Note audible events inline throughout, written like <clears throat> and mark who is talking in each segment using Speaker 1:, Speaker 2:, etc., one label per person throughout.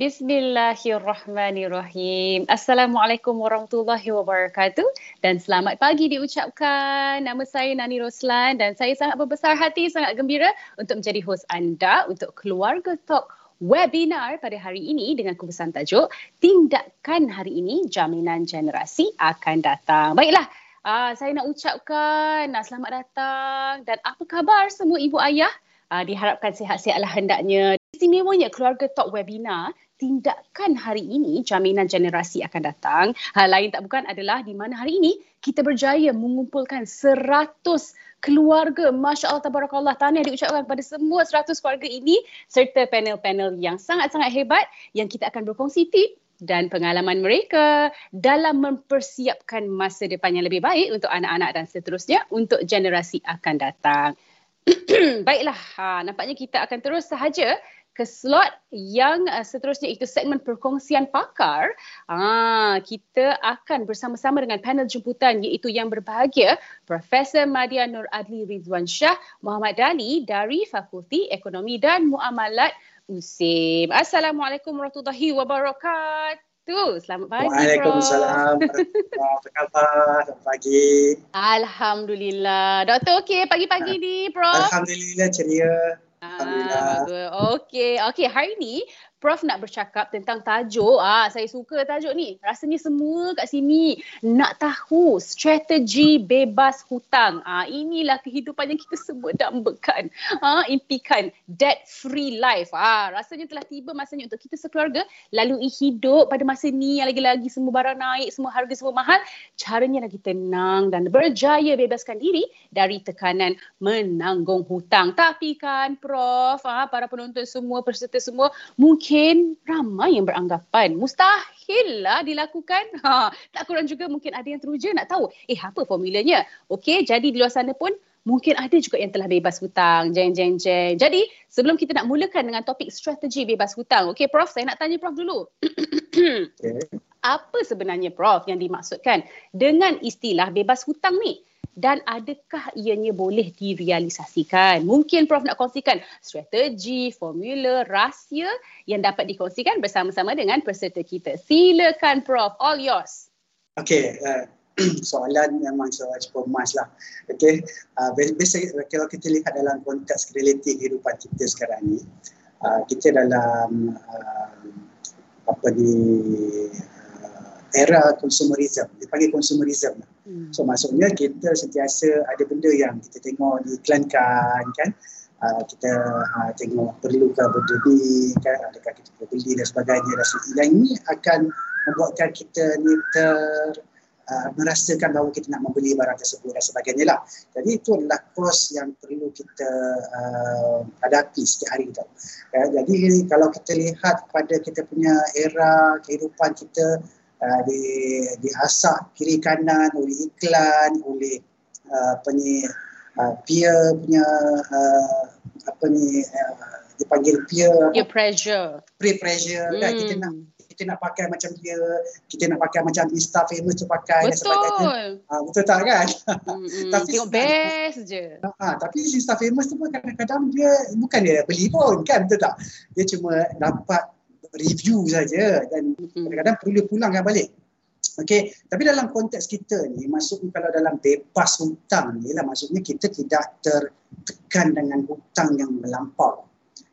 Speaker 1: Bismillahirrahmanirrahim. Assalamualaikum warahmatullahi wabarakatuh dan selamat pagi diucapkan. Nama saya Nani Roslan dan saya sangat berbesar hati, sangat gembira untuk menjadi hos anda untuk Keluarga Talk webinar pada hari ini dengan kupasan tajuk Tindakan Hari Ini Jaminan Generasi Akan Datang. Baiklah, uh, saya nak ucapkan uh, selamat datang dan apa khabar semua ibu ayah? Uh, diharapkan sihat-sihatlah hendaknya. Istimewanya keluarga talk webinar tindakan hari ini jaminan generasi akan datang. Hal lain tak bukan adalah di mana hari ini kita berjaya mengumpulkan 100 keluarga. Masya Allah, tabarakallah. Tahniah diucapkan kepada semua 100 keluarga ini serta panel-panel yang sangat-sangat hebat yang kita akan berkongsi tip dan pengalaman mereka dalam mempersiapkan masa depan yang lebih baik untuk anak-anak dan seterusnya untuk generasi akan datang. <clears throat> Baiklah, ha, nampaknya kita akan terus sahaja ke slot yang uh, seterusnya itu segmen perkongsian pakar. Ah, kita akan bersama-sama dengan panel jemputan iaitu yang berbahagia Profesor Madia Nur Adli Rizwan Shah Muhammad Dali dari Fakulti Ekonomi dan Muamalat USIM. Assalamualaikum warahmatullahi wabarakatuh. Selamat pagi,
Speaker 2: Waalaikumsalam. Apa khabar? Selamat pagi.
Speaker 1: Alhamdulillah. Doktor okey pagi-pagi ni, Prof?
Speaker 2: Alhamdulillah ceria.
Speaker 1: Ah, bagus. Okey, okey. Hari ni Prof nak bercakap tentang tajuk. Ah, saya suka tajuk ni. Rasanya semua kat sini nak tahu strategi bebas hutang. Ah, inilah kehidupan yang kita sebut dambakan. Ah, impikan debt free life. Ah, rasanya telah tiba masanya untuk kita sekeluarga lalui hidup pada masa ni yang lagi-lagi semua barang naik, semua harga semua mahal. Caranya lagi tenang dan berjaya bebaskan diri dari tekanan menanggung hutang. Tapi kan Prof, ah, para penonton semua, peserta semua, mungkin mungkin ramai yang beranggapan mustahil lah dilakukan. <laughs> Ha, tak kurang juga mungkin ada yang teruja nak tahu, eh apa formulanya? Okey, jadi di luar sana pun mungkin ada juga yang telah bebas hutang. Jeng, jeng, jeng. Jadi sebelum kita nak mulakan dengan topik strategi bebas hutang. Okey Prof, saya nak tanya Prof dulu. okay. <coughs> Apa sebenarnya Prof yang dimaksudkan dengan istilah bebas hutang ni? Dan adakah ianya boleh direalisasikan? Mungkin Prof nak kongsikan strategi, formula, rahsia yang dapat dikongsikan bersama-sama dengan peserta kita. Silakan Prof, all yours.
Speaker 2: Okay, uh, <clears throat> soalan memang soalan cukup emas lah. Okay, uh, biasa kalau kita lihat dalam konteks realiti kehidupan kita sekarang ni, uh, kita dalam uh, apa ni era consumerism, dipanggil consumerism lah. Hmm. So maksudnya kita sentiasa ada benda yang kita tengok diiklankan kan. Uh, kita uh, tengok perlukah benda ni kan adakah kita perlu beli dan sebagainya dan sebagainya. ini akan membuatkan kita ni ter uh, merasakan bahawa kita nak membeli barang tersebut dan sebagainya lah. Jadi itu adalah kos yang perlu kita uh, hadapi setiap hari tau. Uh, jadi kalau kita lihat pada kita punya era kehidupan kita uh, di diasak kiri kanan oleh iklan oleh uh, apa ni uh, peer punya uh, apa ni uh, dipanggil peer
Speaker 1: peer pressure.
Speaker 2: Peer pressure hmm. kan kita nak kita nak pakai macam dia kita nak pakai macam Insta famous tu pakai
Speaker 1: betul. dan sebagainya.
Speaker 2: Betul. Tak kan?
Speaker 1: Hmm, <laughs> tapi tengok best je.
Speaker 2: Uh, tapi Insta famous tu pun kadang-kadang dia bukan dia beli pun kan? Betul tak? Dia cuma dapat review saja dan kadang-kadang perlu pulangkan balik. Okey, tapi dalam konteks kita ni maksudnya kalau dalam bebas hutang ni lah maksudnya kita tidak tertekan dengan hutang yang melampau.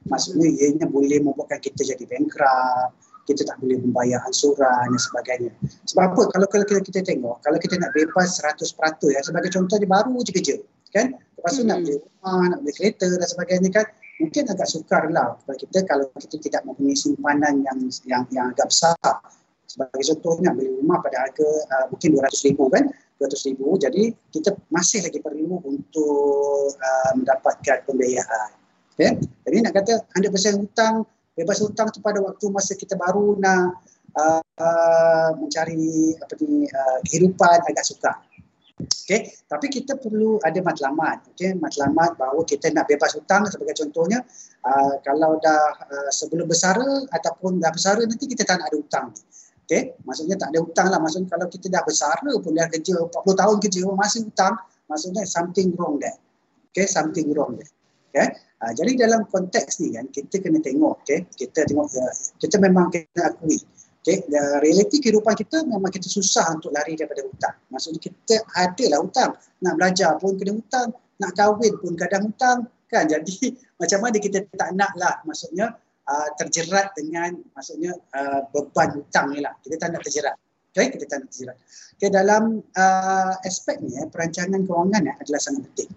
Speaker 2: Maksudnya ianya boleh membuatkan kita jadi bankrupt, kita tak boleh membayar ansuran dan sebagainya. Sebab apa? Kalau kalau kita, kita tengok, kalau kita nak bebas 100% ya sebagai contoh dia baru je kerja, kan? Lepas tu hmm. nak beli rumah, nak beli kereta dan sebagainya kan? Mungkin agak sukar lah kepada kita kalau kita tidak mempunyai simpanan yang yang yang agak besar. Sebagai contohnya beli rumah pada harga uh, mungkin RM200,000 kan, RM200,000 jadi kita masih lagi perlu untuk uh, mendapatkan pembiayaan. Okay? Jadi nak kata 100% hutang, bebas hutang tu pada waktu masa kita baru nak uh, uh, mencari apa ni uh, kehidupan agak sukar. Okay, tapi kita perlu ada matlamat. Okay, matlamat bahawa kita nak bebas hutang sebagai contohnya uh, kalau dah uh, sebelum bersara ataupun dah bersara nanti kita tak nak ada hutang. Okay, maksudnya tak ada hutang lah. Maksudnya kalau kita dah bersara pun dah kerja 40 tahun kerja masih hutang, maksudnya something wrong there. Okay, something wrong there. Okay? Uh, jadi dalam konteks ni kan kita kena tengok okay? kita tengok uh, kita memang kena akui okay? The realiti kehidupan kita memang kita susah untuk lari daripada hutang maksudnya kita ada lah hutang nak belajar pun kena hutang nak kahwin pun kadang hutang kan? <laughs> Jadi macam mana kita tak nak lah maksudnya uh, terjerat dengan maksudnya uh, beban hutang ni lah. Kita tak nak terjerat. Okay? kita tak nak terjerat. Okay, dalam uh, aspek ni eh, perancangan kewangan eh, adalah sangat penting.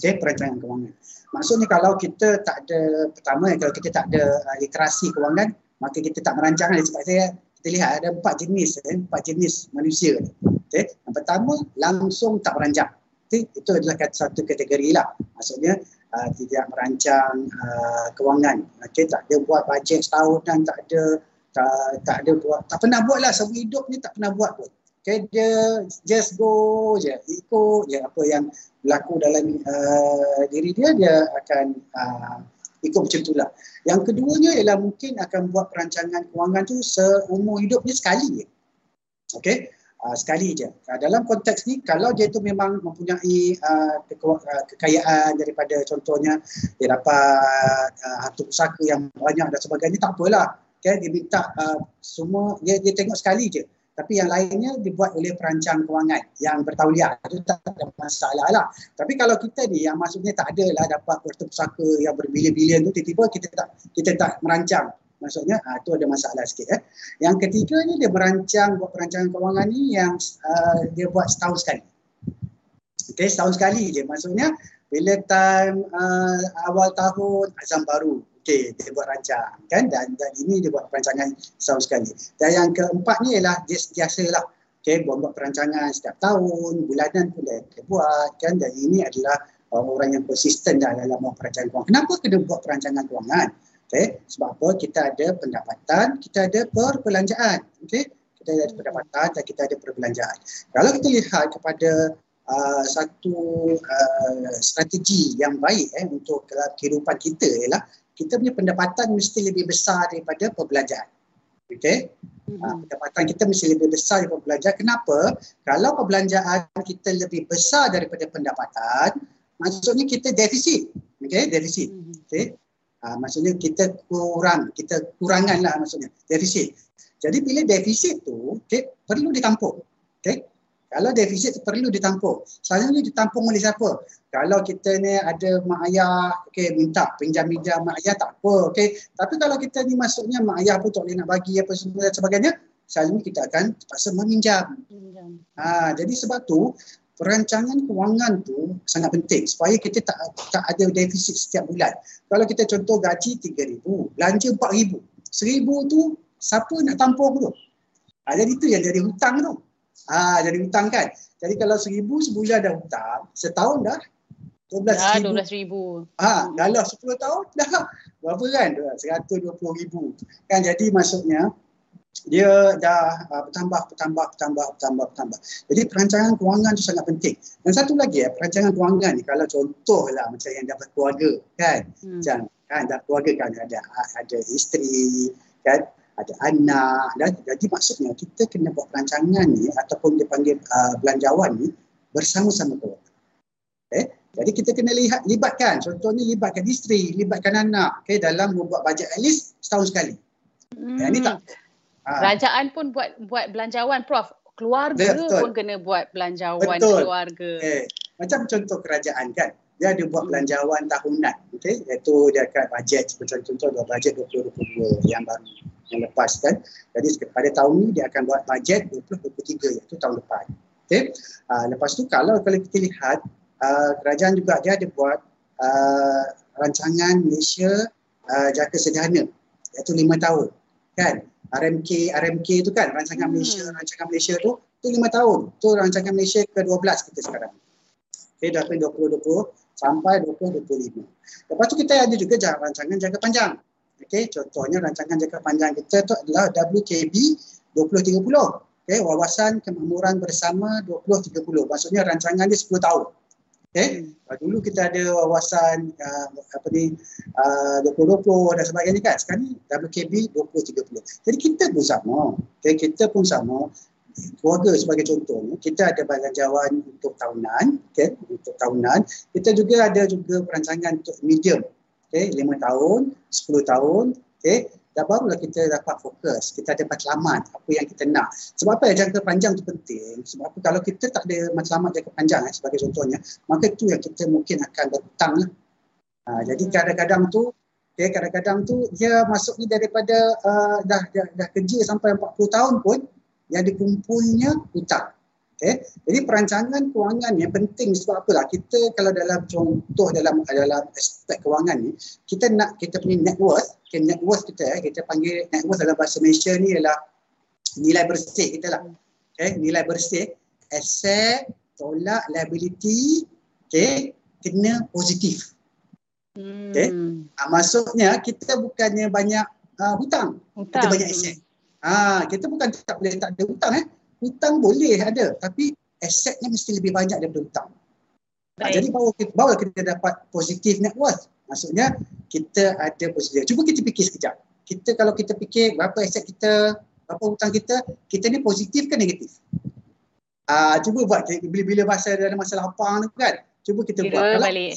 Speaker 2: Okay, perancangan kewangan. Maksudnya kalau kita tak ada, pertama kalau kita tak ada uh, literasi kewangan, maka kita tak merancang ni. Sebab saya, kita lihat ada empat jenis, eh, empat jenis manusia. Okay. Yang pertama, langsung tak merancang. Okay. Itu adalah satu kategori lah. Maksudnya, uh, tidak merancang uh, kewangan. Okay. Tak ada buat bajet setahun dan tak ada, tak, tak ada buat, tak pernah buat lah. Semua hidup ni tak pernah buat pun. Okay, dia just go je, ikut je apa yang berlaku dalam uh, diri dia, dia akan uh, ikut macam itulah. Yang keduanya ialah mungkin akan buat perancangan kewangan tu seumur hidupnya sekali je. Okay, uh, sekali je. Uh, dalam konteks ni, kalau dia tu memang mempunyai uh, kekayaan daripada contohnya dia dapat uh, harta pusaka yang banyak dan sebagainya, tak apalah. Okay, dia minta uh, semua, dia, dia tengok sekali je tapi yang lainnya dibuat oleh perancang kewangan yang bertauliah. Itu tak ada masalah lah. Tapi kalau kita ni yang maksudnya tak ada lah dapat harta pusaka yang berbilion-bilion tu tiba-tiba kita tak kita tak merancang. Maksudnya ha, tu ada masalah sikit eh. yang ketiganya dia merancang buat perancangan kewangan ni yang uh, dia buat setahun sekali. Okay, setahun sekali je. Maksudnya bila time uh, awal tahun azam baru okey dia buat rancang kan? Dan, dan ini dia buat perancangan setahun sekali. Dan yang keempatnya ialah dia sentiasa lah okey? Buat, buat perancangan setiap tahun bulanan pun dia, dia buat kan? Dan ini adalah orang yang konsisten dalam buat perancangan kewangan. Kenapa kena buat perancangan kewangan? Okey? Sebab apa? Kita ada pendapatan kita ada perbelanjaan okey? Kita ada pendapatan dan kita ada perbelanjaan. Kalau kita lihat kepada Uh, satu uh, strategi yang baik eh, untuk kehidupan kita ialah kita punya pendapatan mesti lebih besar daripada perbelanjaan. Okey? Mm-hmm. Uh, pendapatan kita mesti lebih besar daripada perbelanjaan. Kenapa? Kalau perbelanjaan kita lebih besar daripada pendapatan, maksudnya kita defisit. Okey, defisit. Mm-hmm. Okey? Uh, maksudnya kita kurang, kita kurangan lah maksudnya, defisit. Jadi bila defisit tu, okay, perlu ditampung. Okay? Kalau defisit perlu ditampung. Selalunya ditampung oleh siapa? Kalau kita ni ada mak ayah, okay, minta pinjam-pinjam mak ayah tak apa. Okay. Tapi kalau kita ni masuknya mak ayah pun tak boleh nak bagi apa semua dan sebagainya, selalunya kita akan terpaksa meminjam. Ha, jadi sebab tu, perancangan kewangan tu sangat penting supaya kita tak tak ada defisit setiap bulan. Kalau kita contoh gaji RM3,000, belanja RM4,000. RM1,000 tu siapa nak tampung tu? Ha, jadi tu yang jadi hutang tu. Ah, jadi hutang kan. Jadi kalau seribu sebulan dah hutang, setahun dah 12
Speaker 1: dah, ribu. 12 ribu.
Speaker 2: Ha, kalau 10 tahun dah berapa kan? 120 ribu. Kan jadi maksudnya dia dah uh, bertambah, bertambah, bertambah, bertambah, bertambah. Jadi perancangan kewangan tu sangat penting. Dan satu lagi ya, perancangan kewangan ni kalau contohlah macam yang dapat keluarga kan. Hmm. Macam kan dapat keluarga kan ada ada isteri kan ada anak dan jadi maksudnya kita kena buat perancangan ni ataupun dipanggil uh, belanjawan ni bersama-sama keluarga. Okay? Jadi kita kena lihat libatkan contohnya libatkan isteri, libatkan anak okay, dalam membuat bajet at least setahun sekali.
Speaker 1: Hmm. Yang tak ha. Kerajaan pun buat buat belanjawan prof. Keluarga Betul. pun kena buat belanjawan Betul. keluarga. Okay.
Speaker 2: Macam contoh kerajaan kan dia ada buat belanjawan tahunan okey iaitu dia akan bajet seperti contoh dia bajet 2022 yang baru yang lepas kan jadi pada tahun ni dia akan buat bajet 2023 iaitu tahun depan. Okey uh, lepas tu kalau kalau kita lihat uh, kerajaan juga dia ada buat uh, rancangan Malaysia uh, jaka sederhana iaitu 5 tahun. Kan? RMK RMK tu kan rancangan hmm. Malaysia rancangan Malaysia tu tu 5 tahun. Tu rancangan Malaysia ke-12 kita sekarang. Okay, dah 2020 sampai 2025. Lepas tu kita ada juga rancangan jangka panjang. Okey, contohnya rancangan jangka panjang kita tu adalah WKB 2030. Okey, wawasan kemakmuran bersama 2030. Maksudnya rancangan dia 10 tahun. Okey, hmm. dulu kita ada wawasan uh, apa ni uh, 2020 dan sebagainya kan. Sekarang ni WKB 2030. Jadi kita pun sama. Okey, kita pun sama keluarga sebagai contoh, kita ada belanjawan untuk tahunan, okay, untuk tahunan. Kita juga ada juga perancangan untuk medium, okay, lima tahun, sepuluh tahun, okay. Dan barulah kita dapat fokus, kita ada matlamat apa yang kita nak. Sebab apa jangka panjang tu penting? Sebab apa kalau kita tak ada matlamat jangka panjang eh, sebagai contohnya, maka tu yang kita mungkin akan berhutang lah. Ha, jadi kadang-kadang tu Okay, kadang-kadang tu dia masuk ni daripada uh, dah, dah, dah kerja sampai 40 tahun pun yang dikumpulnya hutang. Okay. Jadi perancangan kewangan ni penting sebab apalah kita kalau dalam contoh dalam dalam aspek kewangan ni kita nak kita punya net worth, okay, net worth kita eh, kita panggil net worth dalam bahasa Malaysia ni ialah nilai bersih kita lah. Okay, nilai bersih aset tolak liability okay, kena positif. Hmm. Okay. Ha, maksudnya kita bukannya banyak uh, hutang. hutang. Kita banyak aset. Ha, kita bukan tak boleh tak ada hutang eh. Hutang boleh ada tapi asetnya mesti lebih banyak daripada hutang. Ha, jadi baru kita, baru kita dapat positif net worth. Maksudnya kita ada positif. Cuba kita fikir sekejap. Kita kalau kita fikir berapa aset kita, berapa hutang kita, kita ni positif ke negatif? Ah, cuba buat bila-bila masa ada masalah apa kan. Cuba kita Kira buat. Kalau balik.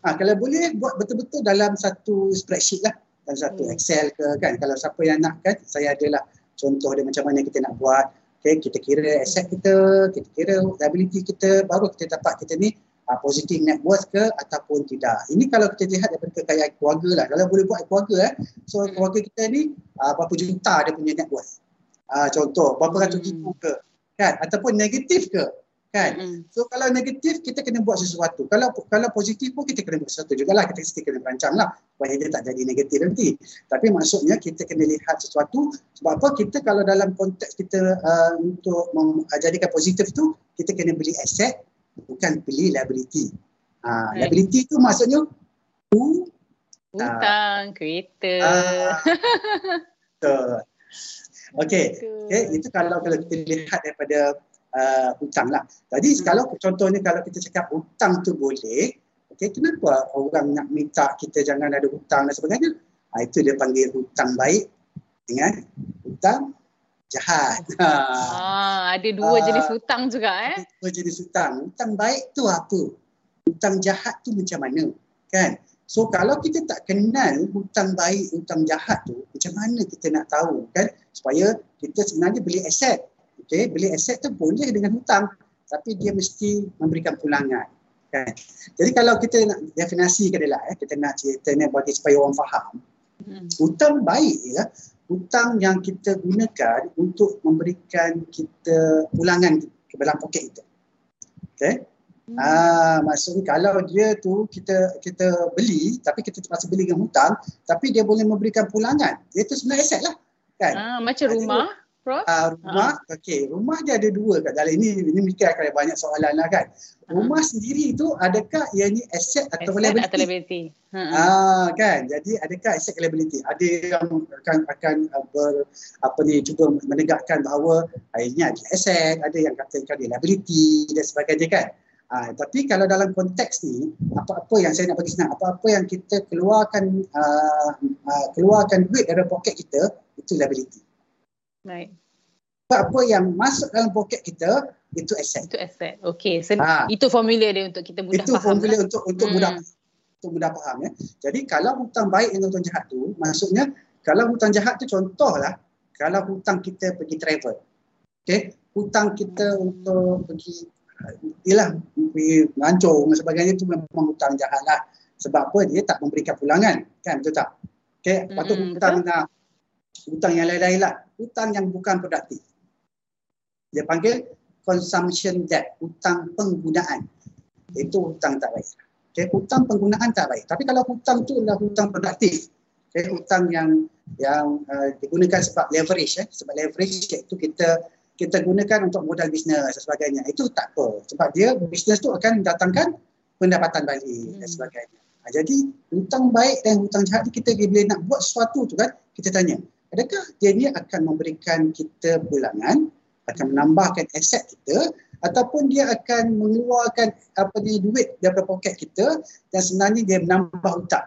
Speaker 2: Ha, kalau boleh buat betul-betul dalam satu spreadsheet lah. Dalam satu hmm. Excel ke kan. Kalau siapa yang nak kan, saya adalah contoh dia macam mana kita nak buat. Okay, kita kira aset kita, kita kira liability kita, baru kita dapat kita ni uh, positif net worth ke ataupun tidak. Ini kalau kita lihat daripada kekayaan keluarga lah. Kalau boleh buat keluarga eh. So hmm. keluarga kita ni uh, berapa juta dia punya net worth. Uh, contoh, berapa ratus ribu ke. Kan? Ataupun negatif ke kan? Mm-hmm. so kalau negatif kita kena buat sesuatu. Kalau kalau positif pun kita kena buat sesuatu jugalah kita mesti kena berancang lah. Supaya dia tak jadi negatif nanti. Tapi maksudnya kita kena lihat sesuatu. Sebab apa? Kita kalau dalam konteks kita uh, untuk menjadikan uh, positif tu kita kena beli aset bukan beli liability. Uh, right. liability tu maksudnya
Speaker 1: u hutang uh, kereta
Speaker 2: uh, <laughs> Okey, okay, itu kalau kalau kita lihat daripada uh, hutang lah. Jadi hmm. kalau contohnya kalau kita cakap hutang tu boleh, okay, kenapa orang nak minta kita jangan ada hutang dan sebagainya? Ha, itu dia panggil hutang baik dengan hutang jahat. <laughs>
Speaker 1: Ah, ada dua uh, jenis hutang juga eh.
Speaker 2: Dua jenis hutang. Hutang baik tu apa? Hutang jahat tu macam mana? Kan? So kalau kita tak kenal hutang baik, hutang jahat tu, macam mana kita nak tahu kan? Supaya kita sebenarnya beli aset okay, beli aset tu boleh dengan hutang tapi dia mesti memberikan pulangan kan jadi kalau kita nak definasi ke lah eh, kita nak cerita ni bagi supaya orang faham hmm. hutang baik ya hutang yang kita gunakan untuk memberikan kita pulangan ke dalam poket kita okey Hmm. Ah, maksudnya kalau dia tu kita kita beli tapi kita terpaksa beli dengan hutang tapi dia boleh memberikan pulangan. Dia tu sebenarnya aset lah. Kan?
Speaker 1: Ah, macam rumah. Prof?
Speaker 2: Uh, rumah, uh. okey. Rumah dia ada dua kat dalam ini. Ini mungkin akan ada banyak soalan lah kan. Rumah uh. sendiri tu adakah ia ni aset atau asset liability? Atau liability. Uh-huh. Ah, kan. Jadi adakah aset liability? Ada yang akan akan uh, ber, apa ni cuba menegakkan bahawa uh, ini adalah aset, ada yang katakan dia liability dan sebagainya kan. Uh, tapi kalau dalam konteks ni, apa-apa yang saya nak bagi senang, apa-apa yang kita keluarkan uh, uh, keluarkan duit dari poket kita, itu liability.
Speaker 1: Right.
Speaker 2: Apa yang masuk dalam poket kita itu aset.
Speaker 1: Itu aset. Okey. So, ha. Itu formula dia untuk kita mudah
Speaker 2: itu
Speaker 1: faham.
Speaker 2: Itu formula lah. untuk untuk hmm. mudah untuk mudah faham ya. Jadi kalau hutang baik dengan hutang jahat tu, maksudnya kalau hutang jahat tu contohlah kalau hutang kita pergi travel. Okey, hutang kita untuk pergi ialah pergi melancong dan sebagainya itu memang hutang jahat lah. Sebab apa? Dia tak memberikan pulangan. Kan betul tak? Okey, lepas tu hmm, hutang nak hutang yang lain-lain lah. Hutang yang bukan produktif. Dia panggil consumption debt, hutang penggunaan. Itu hutang tak baik. Okay, hutang penggunaan tak baik. Tapi kalau hutang tu adalah hutang produktif, okay, hutang yang yang uh, digunakan sebab leverage, eh, sebab leverage iaitu kita kita gunakan untuk modal bisnes dan sebagainya. Itu tak apa. Sebab dia bisnes tu akan datangkan pendapatan balik hmm. dan sebagainya. Ha, jadi hutang baik dan hutang jahat kita bila nak buat sesuatu tu kan, kita tanya, adakah dia ni akan memberikan kita pulangan akan menambahkan aset kita ataupun dia akan mengeluarkan apa ni duit daripada poket kita dan sebenarnya dia menambah hutang.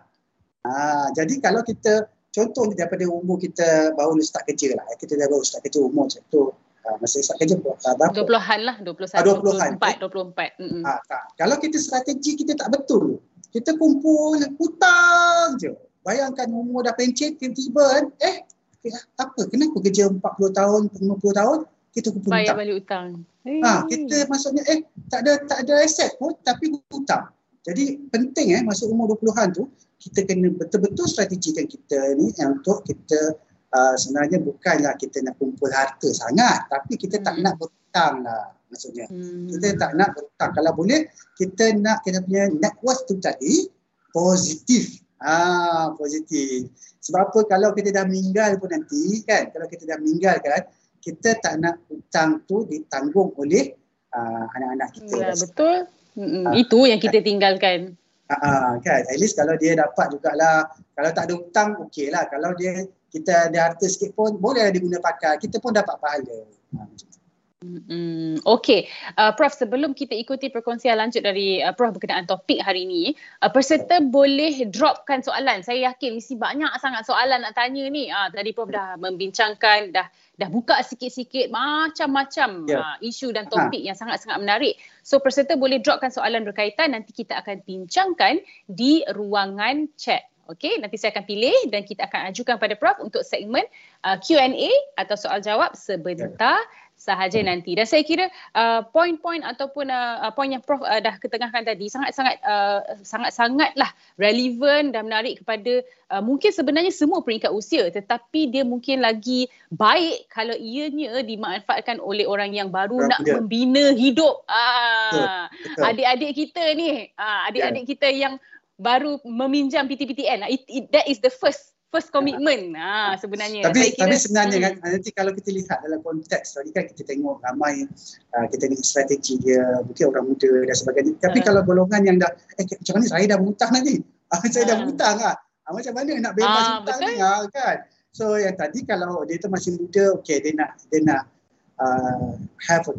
Speaker 2: Ha, jadi kalau kita contoh daripada umur kita baru start kerja lah. Kita dah baru start kerja umur macam tu uh, masa start kerja uh,
Speaker 1: berapa? 20-an lah, 21, uh, 20-an, 24, 24. Mm-hmm. Uh,
Speaker 2: tak. Kalau kita strategi kita tak betul, kita kumpul hutang je. Bayangkan umur dah pencet, tiba-tiba kan, eh apa, kenapa kerja 40 tahun, 50 tahun, kita kumpul
Speaker 1: Bayar
Speaker 2: hutang.
Speaker 1: Balik hutang.
Speaker 2: Ha, kita maksudnya, eh, tak ada tak ada aset pun, tapi hutang. Jadi penting eh, masuk umur 20-an tu, kita kena betul-betul strategikan kita ni untuk kita uh, sebenarnya bukanlah kita nak kumpul harta sangat tapi kita hmm. tak nak berhutang lah maksudnya. Hmm. Kita tak nak berhutang. Kalau boleh kita nak kita punya net worth tu tadi positif. Ah positif. Sebab apa kalau kita dah meninggal pun nanti kan kalau kita dah meninggal kan kita tak nak hutang tu ditanggung oleh uh, anak-anak kita.
Speaker 1: Ya betul. Uh, Itu yang kita tinggalkan.
Speaker 2: Ah uh, kan at least kalau dia dapat jugalah kalau tak ada hutang okey lah. Kalau dia kita ada harta sikit pun boleh diguna pakai kita pun dapat pahala
Speaker 1: Hmm, okay, uh, Prof sebelum kita ikuti perkongsian lanjut dari uh, Prof berkenaan topik hari ini, uh, peserta boleh dropkan soalan. Saya yakin mesti banyak sangat soalan nak tanya ni. Uh, tadi Prof dah membincangkan, dah dah buka sikit-sikit macam-macam yeah. uh, isu dan topik ha. yang sangat-sangat menarik. So peserta boleh dropkan soalan berkaitan nanti kita akan bincangkan di ruangan chat. Okey, nanti saya akan pilih dan kita akan ajukan pada Prof untuk segmen uh, Q&A atau soal jawab sebentar sahaja nanti. Dan saya kira uh, poin-poin ataupun uh, uh, poin yang Prof uh, dah ketengahkan tadi sangat-sangat uh, sangat-sangatlah relevan dan menarik kepada uh, mungkin sebenarnya semua peringkat usia tetapi dia mungkin lagi baik kalau ianya dimanfaatkan oleh orang yang baru nak membina hidup. Ah, adik-adik kita ni, ah, adik-adik yeah. kita yang baru meminjam PTPTN. It, it, that is the first first commitment ha, sebenarnya.
Speaker 2: Tapi, kira, tapi sebenarnya hmm. kan nanti kalau kita lihat dalam konteks tadi kan kita tengok ramai uh, kita tengok strategi dia mungkin orang muda dan sebagainya. Tapi uh. kalau golongan yang dah eh macam mana saya dah berhutang nanti? Uh, <laughs> saya uh. dah berhutang ah. Uh, macam mana nak bebas uh, hutang betul? ni uh, kan? So yang tadi kalau dia tu masih muda okey dia nak dia nak uh, have a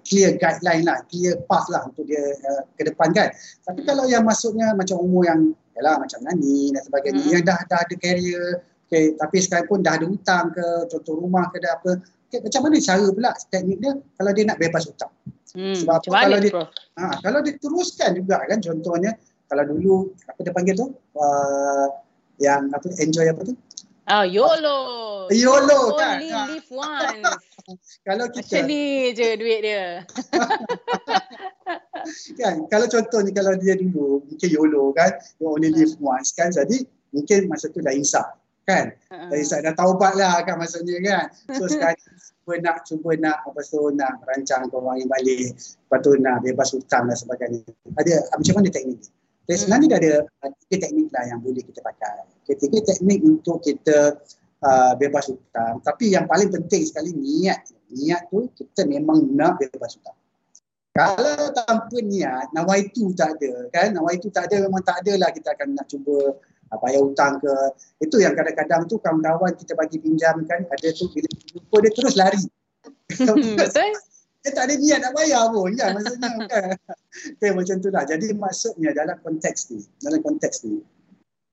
Speaker 2: clear guideline lah, clear path lah untuk dia uh, ke depan kan. Tapi kalau yang masuknya macam umur yang yalah macam Nani dan sebagainya hmm. yang dah dah ada career okay, tapi sekarang pun dah ada hutang ke contoh rumah ke ada apa okay, macam mana cara pula teknik dia kalau dia nak bebas hutang
Speaker 1: hmm. sebab apa kalau dia
Speaker 2: ha, kalau dia teruskan juga kan contohnya kalau dulu apa dia panggil tu uh, yang apa enjoy apa tu
Speaker 1: Oh, YOLO.
Speaker 2: YOLO
Speaker 1: kan. Only ha. live once. <laughs>
Speaker 2: kalau kita
Speaker 1: Macam ni je duit dia. <laughs>
Speaker 2: kan kalau contohnya kalau dia dulu mungkin YOLO kan you only live once kan jadi mungkin masa tu dah insaf kan dah insaf dah taubat lah kan maksudnya kan so <laughs> sekarang cuba nak cuba nak apa tu nak rancang keuangan yang balik lepas tu nak bebas hutang dan sebagainya ada macam mana teknik ni jadi sebenarnya dah ada tiga teknik lah yang boleh kita pakai okay, tiga teknik untuk kita uh, bebas hutang tapi yang paling penting sekali niat niat tu kita memang nak bebas hutang kalau tanpa niat, nawaitu tak ada kan? Nawaitu tak ada memang tak ada lah kita akan nak cuba uh, bayar hutang ke. Itu yang kadang-kadang tu kawan-kawan kita bagi pinjam kan, ada tu bila lupa dia terus lari.
Speaker 1: Betul.
Speaker 2: Dia tak ada niat nak bayar pun kan maksudnya <laughs> kan. Okay, macam tu lah. Jadi maksudnya dalam konteks ni, dalam konteks ni,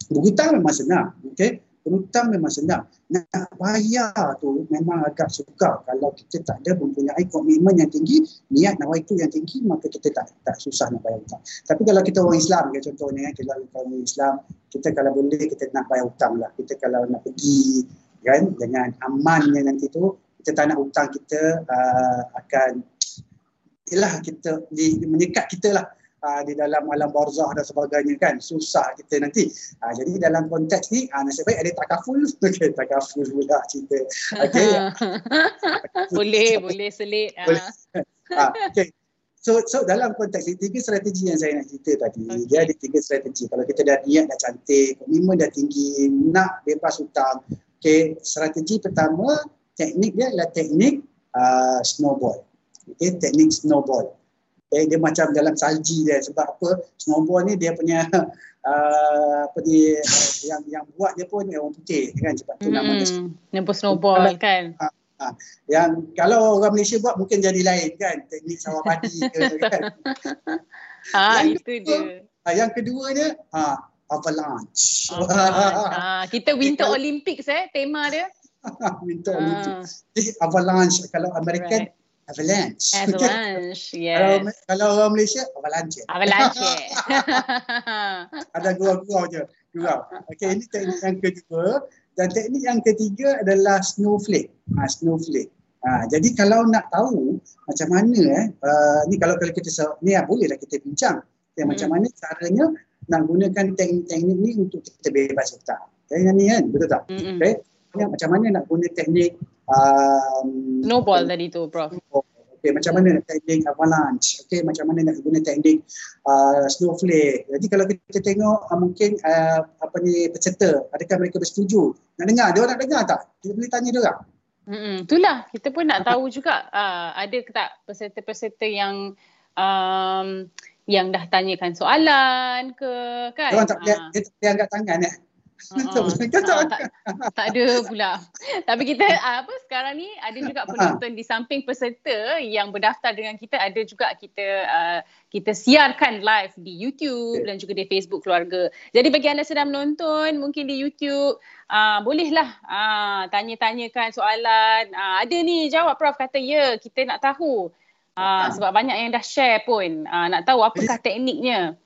Speaker 2: berhutang memang senang. Okay? Berhutang memang senang. Nak bayar tu memang agak sukar. Kalau kita tak ada mempunyai komitmen yang tinggi, niat nawai itu yang tinggi, maka kita tak tak susah nak bayar hutang. Tapi kalau kita orang Islam, ya, contohnya, kita orang Islam, kita kalau boleh, kita nak bayar hutang lah. Kita kalau nak pergi kan, dengan amannya nanti tu, kita tak nak hutang kita uh, akan ialah kita di, menyekat kita lah uh, di dalam alam barzah dan sebagainya kan susah kita nanti uh, jadi dalam konteks ni uh, nasib baik ada takaful <laughs> okay, takaful pula cerita okay. <laughs>
Speaker 1: boleh boleh selit
Speaker 2: boleh. uh, okay. So, so dalam konteks ni, tiga strategi yang saya nak cerita tadi, okay. dia ada tiga strategi. Kalau kita dah niat dah cantik, komitmen dah tinggi, nak bebas hutang. Okay, strategi pertama, teknik dia adalah teknik uh, snowball. Okay, teknik snowball. Eh, dia macam dalam salji dia sebab apa? Snowball ni dia punya <laughs> uh, apa dia uh, yang yang buat dia pun orang putih kan? Sebab tu hmm, nama dia
Speaker 1: snowball, snowball kan?
Speaker 2: Uh, yang kalau orang Malaysia buat mungkin jadi lain kan? Teknik sawah padi ke kan? <laughs>
Speaker 1: Ah yang itu kedua, dia.
Speaker 2: uh, yang keduanya uh, avalanche.
Speaker 1: Uh, uh, kita <laughs> winter okay, olympics eh tema dia
Speaker 2: minta uh. untuk jadi avalanche kalau American right. Avalanche.
Speaker 1: Avalanche, <laughs> yes.
Speaker 2: kalau, kalau orang Malaysia, avalanche.
Speaker 1: Avalanche. <laughs>
Speaker 2: Ada gurau-gurau je. Gurau. Okay, ini teknik yang kedua. Dan teknik yang ketiga adalah snowflake. Ha, snowflake. Ha, jadi kalau nak tahu macam mana eh, uh, ni kalau kalau kita ni ya, bolehlah kita bincang. Okay, hmm. Macam mana caranya nak gunakan teknik-teknik ni untuk kita bebas hutang. Okay, ni kan, betul tak? Hmm. Okay. Macam mana nak guna teknik
Speaker 1: um, snowball tadi tu, Prof.
Speaker 2: Okay, macam mana nak teknik avalanche? Okay, macam mana nak guna teknik uh, snowflake? Jadi kalau kita tengok uh, mungkin uh, apa ni peserta, adakah mereka bersetuju? Nak dengar? Dia orang nak dengar tak? Kita boleh tanya dia orang.
Speaker 1: Mm-mm, itulah, kita pun nak tahu juga uh, ada ke tak peserta-peserta yang um, yang dah tanyakan soalan ke kan?
Speaker 2: Dia orang tak boleh, uh. dia, dia angkat tangan ya.
Speaker 1: Uh-huh. tak, tak ada pula. Tapi kita apa sekarang ni ada juga penonton di samping peserta yang berdaftar dengan kita ada juga kita uh, kita siarkan live di YouTube dan juga di Facebook keluarga. Jadi bagi anda sedang menonton mungkin di YouTube uh, bolehlah uh, tanya-tanyakan soalan. Uh, ada ni jawab Prof kata ya kita nak tahu. Uh, sebab banyak yang dah share pun uh, nak tahu apakah tekniknya.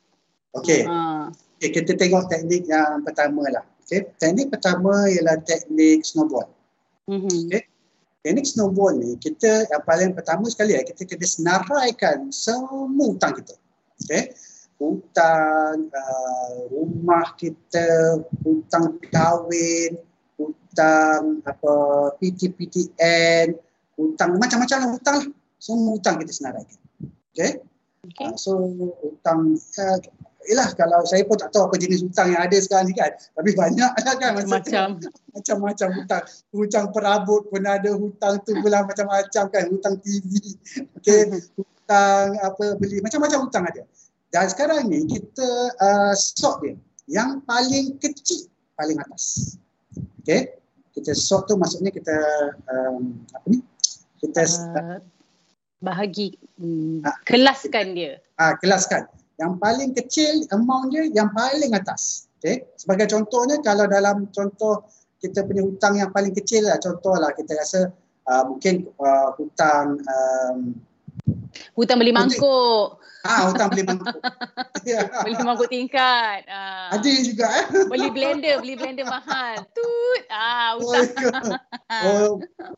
Speaker 2: Okey. Uh. Okay, kita tengok teknik yang pertama lah. Okay. Teknik pertama ialah teknik snowball. Mm-hmm. Okay. Teknik snowball ni, kita yang paling pertama sekali ya, kita kena senaraikan semua hutang kita. Okay. Hutang uh, rumah kita, hutang kahwin, hutang apa PTPTN, hutang macam-macam hutang lah. Semua hutang kita senaraikan. Okay. okay. Uh, so hutang uh, Yelah kalau saya pun tak tahu apa jenis hutang yang ada sekarang ni kan. Tapi banyak lah kan.
Speaker 1: Macam-macam.
Speaker 2: Macam-macam hutang. Hutang perabot pun ada. Hutang tu pula macam-macam kan. Hutang TV. Okay. <laughs> hutang apa beli. Macam-macam hutang ada. Dan sekarang ni kita uh, sort dia. Yang paling kecil. Paling atas. Okay. Kita sort tu maksudnya kita um, apa ni? Kita uh,
Speaker 1: bahagi um, uh, kelaskan dia.
Speaker 2: Ah uh, kelaskan yang paling kecil amount dia yang paling atas. Okay. Sebagai contohnya kalau dalam contoh kita punya hutang yang paling kecil lah contohlah kita rasa uh, mungkin uh, hutang um,
Speaker 1: hutang beli mangkuk.
Speaker 2: Ah, hutang beli mangkuk. <laughs>
Speaker 1: beli mangkuk tingkat. Ah.
Speaker 2: Ada juga eh.
Speaker 1: Beli blender, beli blender mahal. Tut. Ah, hutang.
Speaker 2: Oh, oh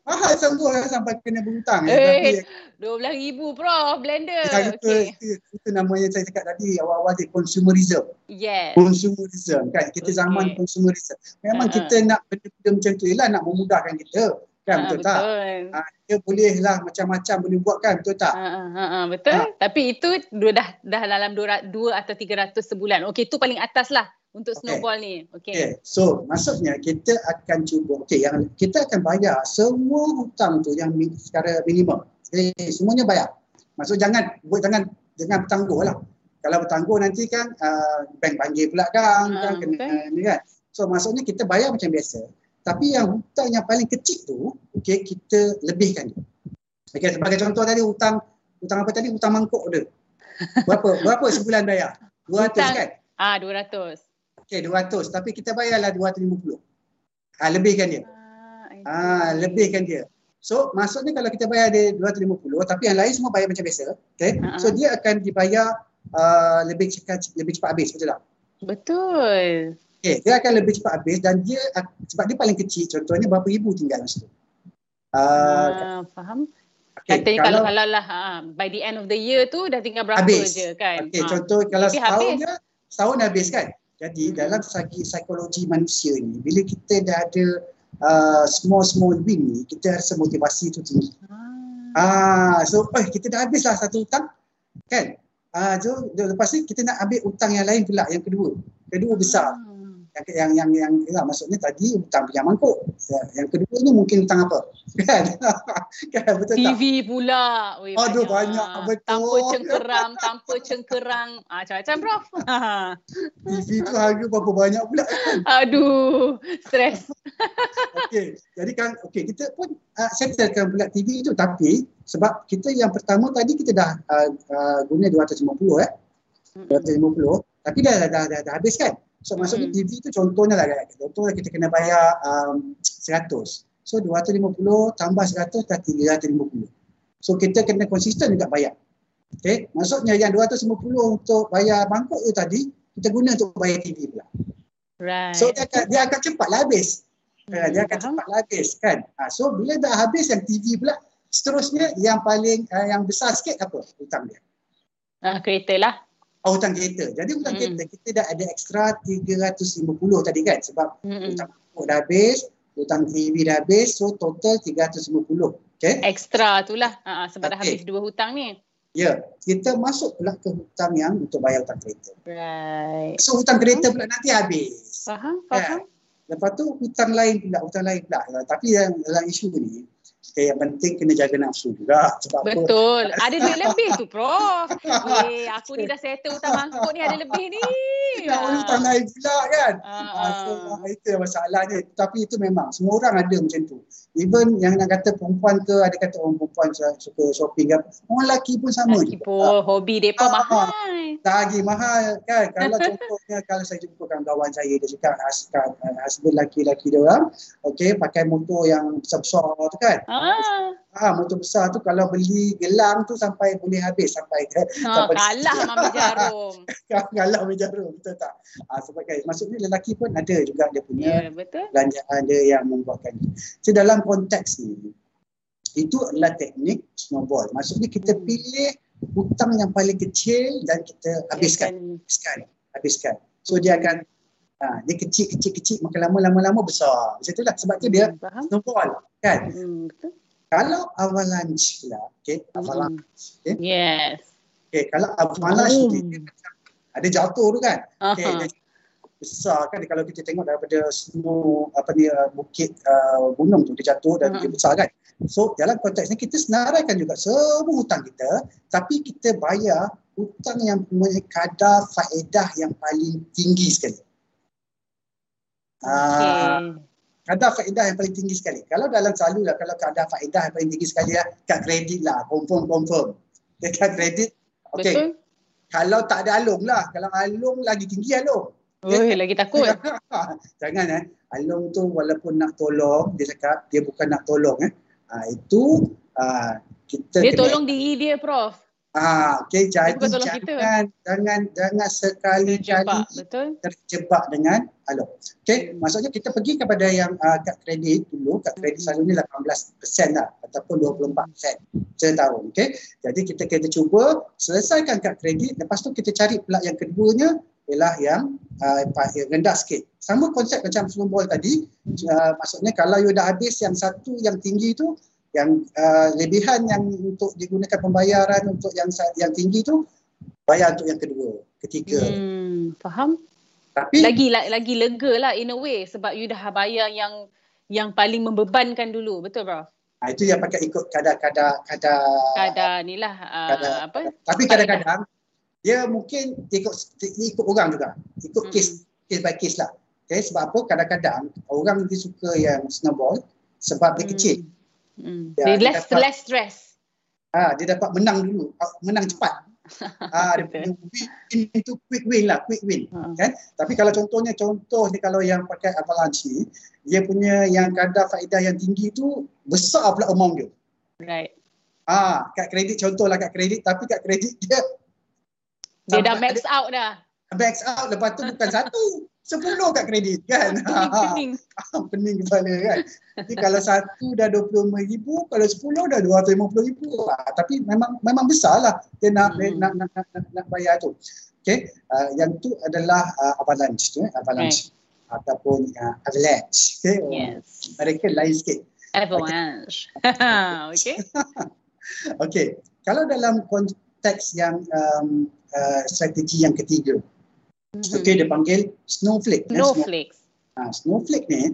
Speaker 2: mahal sungguh eh, sampai kena berhutang.
Speaker 1: Eh, RM12,000 Prof, blender.
Speaker 2: Ya, itu, okay. itu, itu, namanya saya cakap tadi awal-awal dia consumerism.
Speaker 1: Yes.
Speaker 2: Consumerism kan. Kita okay. zaman consumerism. Memang uh-huh. kita nak benda-benda macam tu. Ialah nak memudahkan kita kan ha, betul, betul tak ha, dia boleh lah macam-macam boleh buat kan betul tak ha,
Speaker 1: ha, ha, betul ha. tapi itu dua dah dah dalam dua, dua atau tiga ratus sebulan okey itu paling atas lah untuk okay. snowball ni okey okay.
Speaker 2: so maksudnya kita akan cuba okey yang kita akan bayar semua hutang tu yang secara minimum okay. semuanya bayar maksud jangan buat jangan jangan bertangguh lah kalau bertangguh nanti kan uh, bank panggil pula kan, ha, kan kena okay. ni kan so maksudnya kita bayar macam biasa tapi yang hutang yang paling kecil tu, okay, kita lebihkan dia. Okay, sebagai contoh tadi hutang, hutang apa tadi? Hutang mangkuk dia. Berapa? berapa sebulan bayar? 200 hutang, kan?
Speaker 1: Ah, 200.
Speaker 2: Okay, 200. Tapi kita bayarlah 250. Ah, lebihkan dia. Ah, ah lebihkan dia. So, maksudnya kalau kita bayar dia 250, tapi yang lain semua bayar macam biasa. Okay? Uh-huh. So, dia akan dibayar uh, lebih cepat lebih cepat habis, betul tak?
Speaker 1: Betul.
Speaker 2: Okay, dia akan lebih cepat habis dan dia sebab dia paling kecil contohnya berapa ribu tinggal dalam situ.
Speaker 1: Uh, uh, faham. Okay, Katanya kalau, kalau lah ha, by the end of the year tu dah tinggal berapa habis. je kan.
Speaker 2: Okay, ha. contoh kalau Tapi setahun habis. je, setahun habis kan. Jadi hmm. dalam segi psikologi manusia ni, bila kita dah ada uh, small small win ni, kita rasa motivasi tu tinggi. Ah, so eh, kita dah habis lah satu hutang kan. Ah, so lepas ni kita nak ambil hutang yang lain pula yang kedua. Kedua besar. Hmm yang yang yang, yang ya, maksudnya tadi hutang pinjam mangkuk. Ya, yang kedua ni mungkin hutang apa? <laughs> Kan? <laughs>
Speaker 1: kan betul TV tak? pula.
Speaker 2: Oi, Aduh banyak, banyak betul.
Speaker 1: Tanpa cengkeram, <laughs> tanpa cengkerang. Ah macam-macam prof.
Speaker 2: TV tu harga berapa banyak pula kan?
Speaker 1: Aduh, stres.
Speaker 2: okey, jadi kan okey kita pun uh, settlekan pula TV tu tapi sebab kita yang pertama tadi kita dah uh, uh, guna 250 eh. 250 tapi dah dah, dah, dah, dah habis kan? So maksudnya hmm. TV tu contohnya lah kan. Contohnya kita kena bayar um, 100. So 250 tambah 100 dah 350. So kita kena konsisten juga bayar. Okay. Maksudnya yang 250 untuk bayar mangkuk tu tadi, kita guna untuk bayar TV pula.
Speaker 1: Right.
Speaker 2: So dia akan, dia akan cepatlah habis. Hmm, dia akan cepatlah habis kan. Ha, so bila dah habis yang TV pula, seterusnya yang paling uh, yang besar sikit apa hutang dia?
Speaker 1: Uh, kereta lah.
Speaker 2: Oh, hutang kereta. Jadi hutang hmm. kereta kita dah ada ekstra 350 tadi kan sebab hmm. hutang dah habis, hutang TV dah habis, so total 350. Okay.
Speaker 1: Ekstra tu lah uh, sebab okay. dah habis dua hutang ni.
Speaker 2: Ya, kita masuk pula ke hutang yang untuk bayar hutang kereta.
Speaker 1: Right.
Speaker 2: So hutang kereta pula nanti habis.
Speaker 1: Faham, faham.
Speaker 2: Ya. Lepas tu hutang lain pula, hutang lain pula. Tapi yang dalam isu ni, Okay, yang penting kena jaga nafsu juga. <laughs>
Speaker 1: Sebab Betul. Apa? Ada duit <laughs> lebih tu, Prof. Eh, aku ni dah settle hutang mangkuk ni ada lebih ni.
Speaker 2: Tak boleh hutang lain pula kan. Uh, uh. So, itu yang masalahnya. Tapi itu memang semua orang ada macam tu. Even yang nak kata perempuan ke, ada kata orang perempuan suka shopping kan. Orang lelaki pun sama.
Speaker 1: Lelaki pun, uh, hobi mereka uh, mahal.
Speaker 2: Lagi mahal kan. Kalau contohnya, kalau saya jumpa kawan saya, dia cakap husband lelaki-lelaki dia orang, okay, pakai motor yang besar-besar tu kan. Ah. Ah, motor besar tu kalau beli gelang tu sampai boleh habis sampai ke
Speaker 1: ha, sampai kalah Mami Jarum. <laughs>
Speaker 2: kalah Mami Jarum betul tak? Ah sebagai maksudnya lelaki pun ada juga dia punya
Speaker 1: yeah, betul.
Speaker 2: belanjaan dia yang membuatkan. So dalam konteks ni itu adalah teknik snowball. Maksudnya kita hmm. pilih hutang yang paling kecil dan kita habiskan. Habiskan. Habiskan. So dia akan Ha, dia kecil kecil kecil makin lama lama lama besar. Macam itulah sebab tu dia hmm, snowball kan. Hmm, betul. Kalau avalanche lah, okay, hmm. avalanche. Okay.
Speaker 1: Yes.
Speaker 2: Okay, kalau avalanche oh. dia, dia ada jatuh tu kan. Uh-huh. Okay, besar kan kalau kita tengok daripada snow apa ni uh, bukit uh, gunung tu dia jatuh dan uh-huh. dia besar kan. So dalam konteks ni kita senaraikan juga semua hutang kita tapi kita bayar hutang yang mempunyai kadar faedah yang paling tinggi sekali. Uh, kadar faedah yang paling tinggi sekali. Kalau dalam selalu lah, kalau kadar faedah yang paling tinggi sekali lah, kad kredit lah, confirm, confirm. Okay, kad kredit, okay. Betul. Kalau tak ada alung lah, kalau alung lagi tinggi alung.
Speaker 1: Oh, lagi takut. <laughs>
Speaker 2: Jangan eh, alung tu walaupun nak tolong, dia cakap dia bukan nak tolong eh. Ha, itu ha, kita
Speaker 1: Dia tolong diri dia, Prof.
Speaker 2: Ah, okay, jadi jangan, kita. jangan jangan sekali kali terjebak dengan alok. Okay, maksudnya kita pergi kepada yang uh, kad kredit dulu, kad kredit hmm. selalunya 18% lah ataupun 24% setahun. Okay, jadi kita kena cuba selesaikan kad kredit, lepas tu kita cari pula yang keduanya ialah yang uh, yang rendah sikit. Sama konsep macam snowball tadi, uh, maksudnya kalau you dah habis yang satu yang tinggi tu, yang uh, lebihan yang untuk digunakan pembayaran untuk yang yang tinggi tu bayar untuk yang kedua, ketiga.
Speaker 1: Hmm, faham? Tapi lagi lagi lega lah in a way sebab you dah bayar yang yang paling membebankan dulu, betul bro?
Speaker 2: Ha, itu yang pakai ikut kadar-kadar kadar
Speaker 1: kadar ni lah uh, kadar, apa?
Speaker 2: Tapi kadang-kadang dia mungkin ikut ikut orang juga. Ikut hmm. case case by case lah. Okay, sebab apa? Kadang-kadang orang dia suka yang snowball sebab dia hmm. kecil.
Speaker 1: Hmm. Ya, dia less dapat, less stress.
Speaker 2: Ah, dia dapat menang dulu, menang cepat. ah, <laughs> dia punya win itu quick win lah, quick win. Uh. Kan? Tapi kalau contohnya, contoh ni kalau yang pakai avalanche ni, dia punya yang kadar faedah yang tinggi tu besar pula amount dia.
Speaker 1: Right.
Speaker 2: Ah, kad kredit contohlah kad kredit, tapi kad kredit dia
Speaker 1: dia dah max ada, out dah.
Speaker 2: Max out lepas tu bukan satu sepuluh kat kredit kan. <laughs>
Speaker 1: Pening,
Speaker 2: pening. pening kepala kan. Jadi kalau satu dah RM25,000, kalau sepuluh dah RM250,000. Ha, tapi memang memang besar lah dia nak, hmm. nak, nak, nak, nak, nak bayar tu. Okay. Uh, yang tu adalah uh, avalanche tu. Eh? Avalanche. Okay. Ataupun uh, avalanche. Okay.
Speaker 1: Yes.
Speaker 2: Mereka lain sikit.
Speaker 1: Avalanche. <laughs> okay.
Speaker 2: okay. Kalau dalam konteks yang um, uh, strategi yang ketiga, Mm-hmm. Okay, dia panggil snowflake.
Speaker 1: Snowflake.
Speaker 2: Eh? Ha, snowflake ni,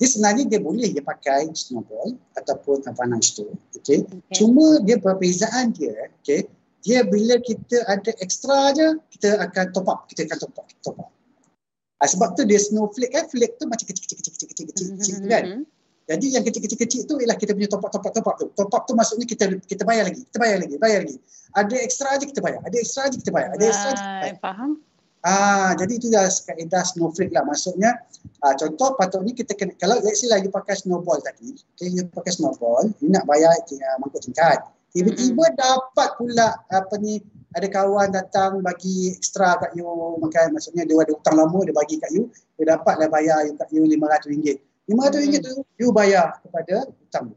Speaker 2: dia sebenarnya dia boleh dia pakai snowball ataupun avalanche tu. Okay. okay. Cuma dia perbezaan dia, okay, dia bila kita ada extra je, kita akan top up. Kita akan top up. Top up. Ha, sebab tu dia snowflake kan, flake tu macam kecil-kecil-kecil-kecil mm-hmm. kan. Jadi yang kecil-kecil tu ialah kita punya top up, top up, top up tu. Top up tu maksudnya kita kita bayar lagi, kita bayar lagi, bayar lagi. Ada extra je kita bayar, ada extra je kita bayar, ada extra je kita bayar.
Speaker 1: Faham?
Speaker 2: Ah, jadi itu dah kaedah snowflake lah. Maksudnya ah, contoh patutnya kita kena kalau let's say lagi pakai snowball tadi, okay, you pakai snowball, you nak bayar uh, mangkuk tingkat. Tiba-tiba mm-hmm. dapat pula apa ni ada kawan datang bagi ekstra kat you makan maksudnya dia ada hutang lama dia bagi kat you dia dapatlah bayar you kat you RM500 RM500 hmm. tu you bayar kepada hutang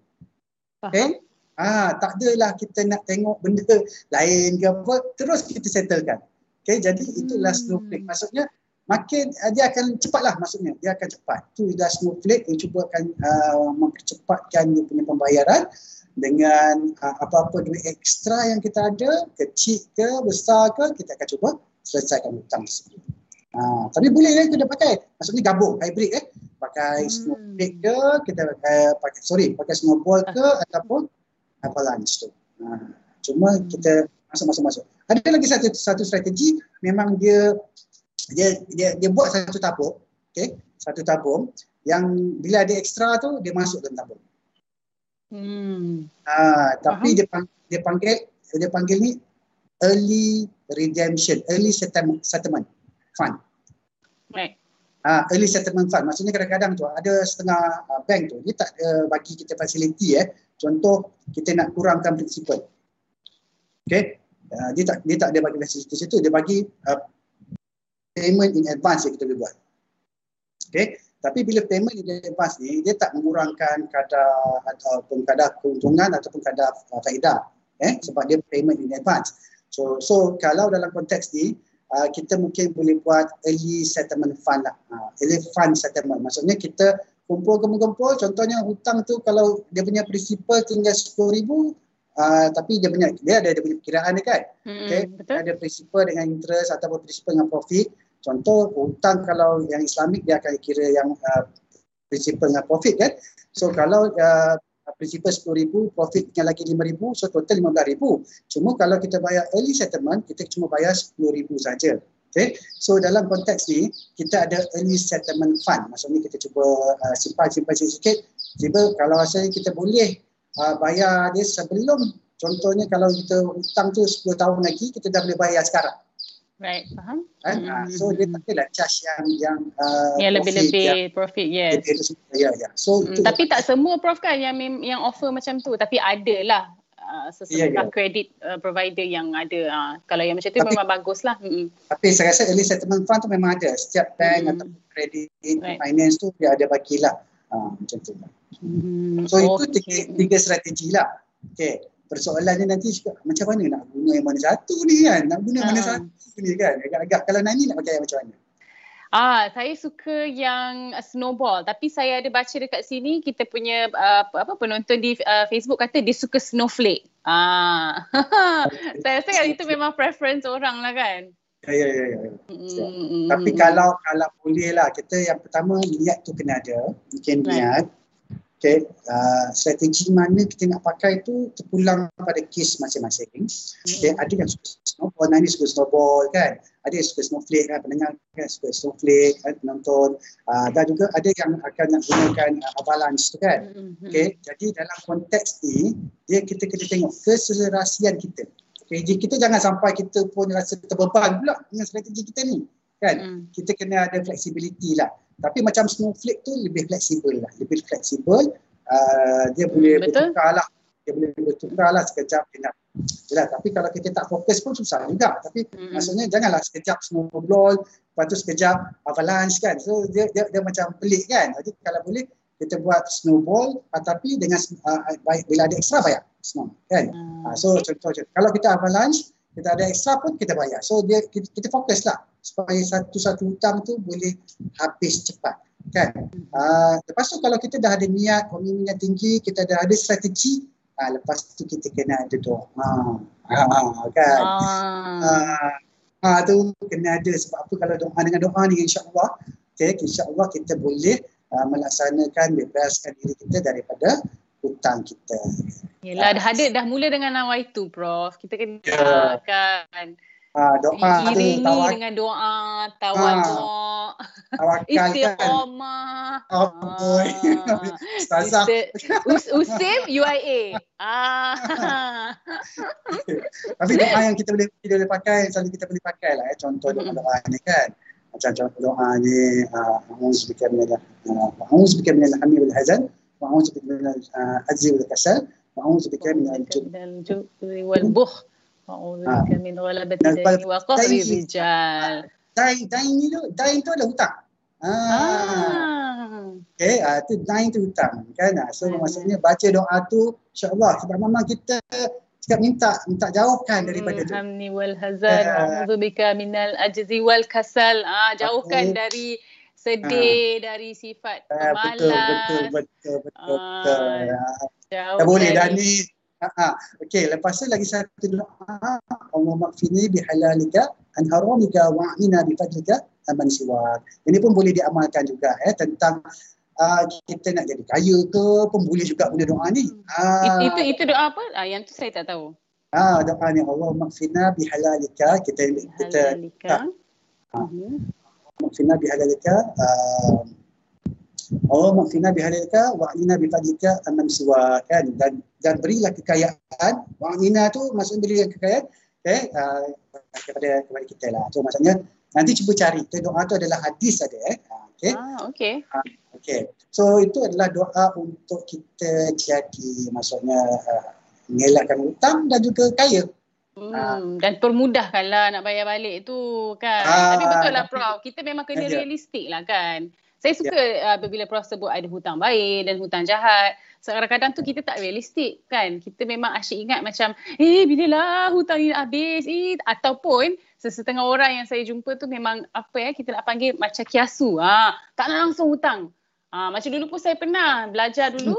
Speaker 2: okay ah tak adalah kita nak tengok benda lain ke apa terus kita settlekan okay jadi itulah hmm. snowflake maksudnya makin uh, dia akan cepatlah maksudnya dia akan cepat tu dah snowflake yang cuba akan uh, mempercepatkan dia punya pembayaran dengan uh, apa-apa duit ekstra yang kita ada, kecil ke, besar ke, kita akan cuba selesaikan hutang tersebut. Uh, tapi boleh lah kita pakai, maksudnya gabung, hybrid eh. Pakai hmm. snowflake ke, kita uh, pakai, sorry, pakai snowball ke ataupun avalanche tu. Uh, cuma hmm. kita masuk-masuk-masuk. Ada lagi satu satu strategi, memang dia dia dia, dia buat satu tabung, okay, satu tabung yang bila ada ekstra tu dia masuk dalam tabung. Hmm. Ah, tapi dia panggil, dia panggil dia panggil ni early redemption, early settlement, settlement fund. Right. Ah, early settlement fund. Maksudnya kadang-kadang tu ada setengah uh, bank tu dia tak uh, bagi kita facility eh. Contoh kita nak kurangkan prinsipal. Okay. Uh, dia tak dia tak ada bagi facility situ, dia bagi uh, payment in advance yang kita boleh buat. Okay. Tapi bila payment in advance ni, dia tak mengurangkan kadar ataupun kadar keuntungan ataupun kadar uh, faedah. Eh? Sebab dia payment in advance. So, so kalau dalam konteks ni, uh, kita mungkin boleh buat early settlement fund lah. Uh, early fund settlement. Maksudnya kita kumpul-kumpul, contohnya hutang tu kalau dia punya prinsipal tinggal RM10,000, uh, tapi dia punya dia ada dia punya perkiraan dia kan. Hmm, okay? betul. Ada prinsipal dengan interest ataupun prinsipal dengan profit. Contoh hutang kalau yang Islamik dia akan kira yang uh, prinsipal dengan profit kan. So kalau uh, prinsipal RM10,000, profit yang lagi RM5,000, so total RM15,000. Cuma kalau kita bayar early settlement, kita cuma bayar RM10,000 saja. Okay. So dalam konteks ni, kita ada early settlement fund. Maksudnya kita cuba uh, simpan-simpan sikit. Tiba kalau rasa kita boleh uh, bayar dia sebelum, contohnya kalau kita hutang tu 10 tahun lagi, kita dah boleh bayar sekarang.
Speaker 1: Right, faham.
Speaker 2: Kan? Mm-hmm. So dia tak adalah charge yang yang uh,
Speaker 1: yang lebih-lebih profit, yes.
Speaker 2: Ya, ya. So
Speaker 1: mm, tapi tak semua prof kan yang yang offer macam tu, tapi ada lah uh, sesuatu yeah, yeah. credit uh, provider yang ada. Uh, kalau yang macam tu tapi, memang bagus lah. Mm-hmm.
Speaker 2: Tapi saya rasa early settlement fund tu memang ada. Setiap bank mm. atau credit right. finance tu dia ada bagilah uh, macam tu. Mm. So okay. itu tiga, tiga strategi lah. Okay persoalannya nanti juga macam mana nak guna yang mana satu ni kan nak guna uh. mana ah. satu ni kan agak-agak kalau Nani nak pakai yang macam mana
Speaker 1: Ah, saya suka yang snowball tapi saya ada baca dekat sini kita punya uh, apa penonton di uh, Facebook kata dia suka snowflake. Ah. <laughs> saya rasa kan itu memang preference orang lah kan.
Speaker 2: Ya ya ya. ya. Mm. Tapi kalau kalau boleh lah kita yang pertama niat tu kena ada. Mungkin niat. Okay, uh, strategi mana kita nak pakai tu terpulang pada kes masing-masing. Okay, ada yang suka snowball, Nani suka snowball kan. Ada yang suka snowflake kan, pendengar kan suka snowflake kan, penonton. Uh, dan juga ada yang akan nak gunakan uh, avalanche tu kan. Mm-hmm. Okay, jadi dalam konteks ni, dia kita kena tengok keselerasian kita. Okay, jadi kita jangan sampai kita pun rasa terbeban pula dengan strategi kita ni. Kan? Mm. Kita kena ada flexibility lah. Tapi macam snowflake tu lebih fleksibel lah. Lebih fleksibel. Uh, dia boleh Betul. bertukar lah. Dia boleh bertukar lah sekejap. Dia nak. Yalah, tapi kalau kita tak fokus pun susah juga. Tapi mm-hmm. maksudnya janganlah sekejap snowball. Lepas tu sekejap avalanche kan. So dia, dia, dia macam pelik kan. Jadi kalau boleh kita buat snowball uh, tapi dengan uh, bila ada extra bayar snow kan. Mm. Uh, so contoh kalau kita avalanche kita ada extra pun kita bayar. So dia kita, kita fokus lah supaya satu-satu hutang tu boleh habis cepat kan? Uh, lepas tu kalau kita dah ada niat komitmen tinggi kita dah ada strategi uh, lepas tu kita kena ada doa. Uh, kan? Uh, uh, tu kena ada sebab apa kalau doa dengan doa ni insyaAllah okay, insyaAllah kita boleh uh, melaksanakan bebaskan diri kita daripada hutang kita
Speaker 1: Yelah, dah ada dah mula dengan nawaitu prof kita kena yeah. kan
Speaker 2: Ha, doa
Speaker 1: Iringi dengan doa, tawar ha.
Speaker 2: tawakal kan.
Speaker 1: Istiqamah.
Speaker 2: Oh, boy. Ustazah.
Speaker 1: Ista- Us- Usim UIA. Ah.
Speaker 2: Tapi doa yang kita boleh kita boleh pakai, selalu kita boleh pakai lah. Eh. Contoh doa-doa ni kan. Macam contoh doa ni, A'udzu bika minal A'udzu bika minal hammi wal hazan, wa a'udzu bika minal ah, ajzi wal kasal, wa a'udzu bika minal jub.
Speaker 1: من الجبن والبخل أعوذ
Speaker 2: Ah.
Speaker 1: بك من غلبة
Speaker 2: Dan
Speaker 1: الدين وقهر
Speaker 2: dain-
Speaker 1: الرجال
Speaker 2: Dain, dain ni tu, dain tu adalah hutang. Ah.
Speaker 1: Ah.
Speaker 2: Okay, ah, tu dain tu hutang kan. Ah, So
Speaker 1: Hmm.
Speaker 2: maksudnya baca doa tu insya-Allah sebab memang kita cakap minta minta jauhkan daripada tu.
Speaker 1: Hamni wal hazan
Speaker 2: Ah.
Speaker 1: A'udzu bika minal ajzi wal kasal. Ah jauhkan
Speaker 2: Okey.
Speaker 1: dari sedih, dari sifat
Speaker 2: Ah, betul, betul, betul, betul,
Speaker 1: Ah,
Speaker 2: betul. Ah,
Speaker 1: Jauh
Speaker 2: Tak boleh dah ni. Ha, ha. Okey, lepas tu lagi satu doa. Allahumma kfini bihalalika an haramika wa'ina bifadlika aman siwak. Ini pun boleh diamalkan juga eh tentang uh, kita nak jadi kaya ke pun boleh juga guna doa ni. Ah,
Speaker 1: itu itu doa apa? Ah yang tu saya tak tahu.
Speaker 2: ah doa ni Allahumma kfina bihalalika kita kita
Speaker 1: Halalika.
Speaker 2: Ah.
Speaker 1: Mhm.
Speaker 2: Kfina bihalalika uh, Allahumma kfina bihalalika wa'ina bifadlika aman siwak kan dan dan berilah kekayaan wa'ina tu maksudnya berilah kekayaan okay, uh, kepada kepada kita lah. Tu maksudnya nanti cuba cari. Tu doa tu adalah hadis ada eh. Ah, Okay.
Speaker 1: Ah okey.
Speaker 2: Okay. So itu adalah doa untuk kita jadi maksudnya uh, mengelakkan hutang dan juga kaya.
Speaker 1: Hmm, dan permudahkanlah nak bayar balik tu kan.
Speaker 2: Ah,
Speaker 1: Tapi betul lah Prof, kita memang kena
Speaker 2: Ya.
Speaker 1: realistik lah kan. Saya suka uh, apabila Prof sebut ada hutang baik dan hutang jahat. So, kadang-kadang tu kita tak realistik kan. Kita memang asyik ingat macam eh bila lah hutang ni habis eh ataupun sesetengah orang yang saya jumpa tu memang apa ya kita nak panggil macam kiasu. Ah, tak nak langsung hutang. Ah, macam dulu pun saya pernah belajar dulu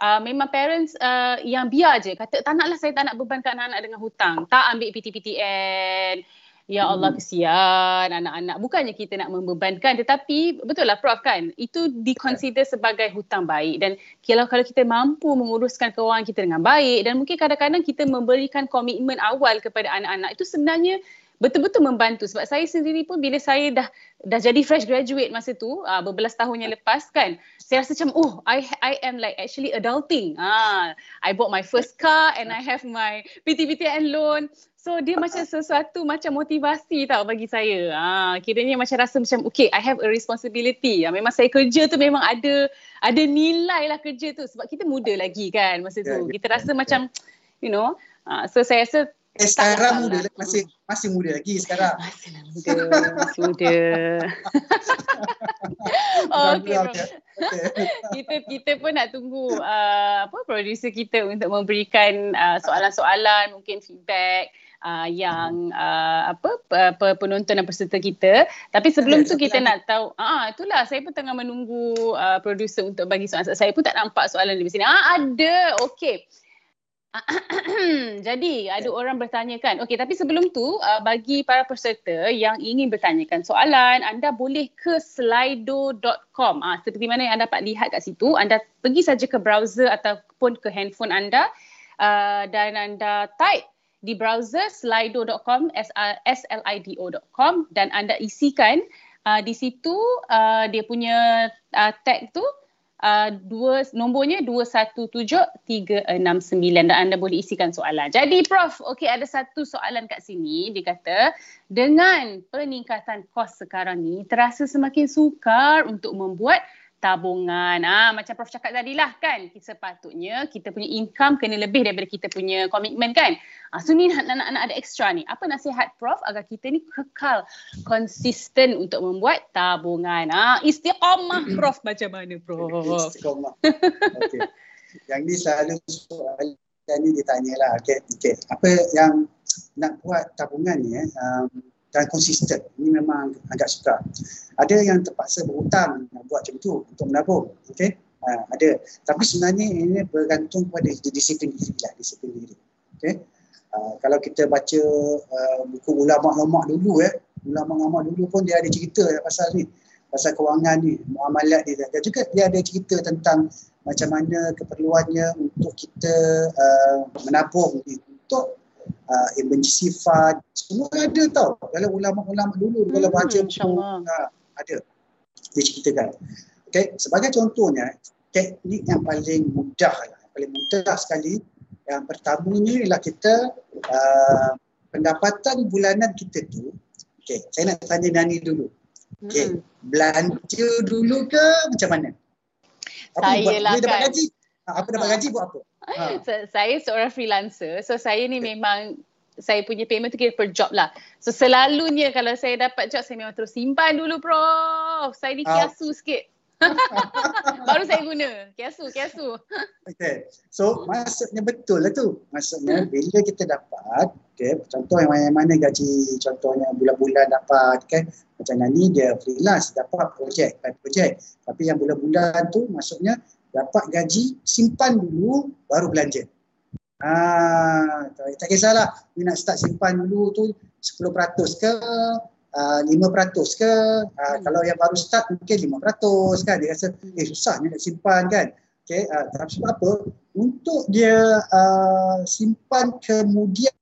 Speaker 1: uh, memang parents uh, yang biar je kata tak naklah saya tak nak bebankan anak-anak dengan hutang. Tak ambil PTPTN. Ya Allah
Speaker 2: Hmm.
Speaker 1: kesian anak-anak. Bukannya kita nak membebankan tetapi betul lah Prof kan. Itu diconsider sebagai hutang baik dan kalau kalau kita mampu menguruskan kewangan kita dengan baik dan mungkin kadang-kadang kita memberikan komitmen awal kepada anak-anak itu sebenarnya betul-betul membantu sebab saya sendiri pun bila saya dah dah jadi fresh graduate masa tu uh, berbelas tahun yang lepas kan saya rasa macam oh I I am like actually adulting. Ah I bought my first car and I have my PTPTN loan. So dia macam sesuatu macam motivasi tau bagi saya. Ah kiranya macam rasa macam okay I have a responsibility. Ah, memang saya kerja tu memang ada ada nilai lah kerja tu. Sebab kita muda lagi kan masa tu.
Speaker 2: Ya,
Speaker 1: kita rasa
Speaker 2: ya.
Speaker 1: macam you know ah, so saya rasa
Speaker 2: Eh, sekarang muda
Speaker 1: lah.
Speaker 2: masih masih muda lagi sekarang.
Speaker 1: Masih lah muda, masih muda. <laughs>
Speaker 2: Alhamdulillah,
Speaker 1: Prof.
Speaker 2: Okay.
Speaker 1: kita kita pun nak tunggu uh, apa producer kita untuk memberikan uh, soalan-soalan, mungkin feedback uh, yang uh, apa pe- pe- penonton dan peserta kita. Tapi sebelum tu kita nak tahu, ah itulah saya pun tengah menunggu uh, producer untuk bagi soalan. Saya pun tak nampak soalan di sini. Ah ada. Okey. <clears throat> Jadi ada orang bertanyakan. Okey, tapi sebelum tu uh, bagi para peserta yang ingin bertanyakan soalan, anda boleh ke slido.com. Ah seperti mana yang anda dapat lihat kat situ, anda pergi saja ke browser ataupun ke handphone anda uh, dan anda type di browser slido.com s l i d o.com dan anda isikan uh, di situ uh, dia punya uh, tag tu uh, dua nombornya 217369 dan anda boleh isikan soalan. Jadi Prof, okey ada satu soalan kat sini dia kata dengan peningkatan kos sekarang ni terasa semakin sukar untuk membuat tabungan. Ah macam Prof cakap tadi lah kan, kita sepatutnya kita punya income kena lebih daripada kita punya komitmen kan. Ah so ni nak, nak, nak ada extra ni. Apa nasihat Prof agar kita ni kekal konsisten untuk membuat tabungan? Ah istiqamah <clears throat> Prof macam mana Prof?
Speaker 2: Istiqamah. <laughs> Okey. Yang ni selalu soalan ni ditanya lah. Okay. Okay. Apa yang nak buat tabungan ni eh, um, dan konsisten. Ini memang agak sukar. Ada yang terpaksa berhutang nak buat macam tu untuk menabung. Okay. Uh, ada. Tapi sebenarnya ini bergantung pada disiplin diri lah. Disiplin diri. Okay. Uh, kalau kita baca uh, buku ulama-ulama dulu eh, ulama-ulama dulu pun dia ada cerita pasal ni pasal kewangan ni, muamalat dia dan juga dia ada cerita tentang macam mana keperluannya untuk kita uh, menabung ni untuk uh, emergency fund semua ada tau dalam ulama-ulama dulu kalau
Speaker 1: Hmm,
Speaker 2: baca buku uh, ada diceritakan. Okay, sebagai contohnya, teknik yang paling mudah lah, paling mudah sekali yang pertamanya ialah kita uh, pendapatan bulanan kita tu okay, saya nak tanya Nani dulu okay, hmm. belanja dulu ke macam mana?
Speaker 1: Apa saya lah
Speaker 2: kan dapat gaji? Apa dapat gaji buat apa?
Speaker 1: Ha. Saya seorang freelancer so saya ni okay. memang saya punya payment tu kira per job lah. So selalunya kalau saya dapat job saya memang terus simpan dulu prof. Saya ni ah. kiasu sikit. <laughs> Baru saya guna. Kiasu, kiasu.
Speaker 2: Okay. So maksudnya betul lah tu. Maksudnya bila kita dapat, okay, contoh yang mana-mana gaji, contohnya bulan-bulan dapat, kan, macam ni dia freelance, dapat projek, by projek. Tapi yang bulan-bulan tu maksudnya dapat gaji, simpan dulu, baru belanja. Ah, tak kisahlah, ni nak start simpan dulu tu 10% ke, uh, 5% ke uh, hmm. kalau yang baru start mungkin 5% kan dia rasa eh susah ni nak simpan kan okey uh, tapi sebab apa untuk dia uh, simpan kemudian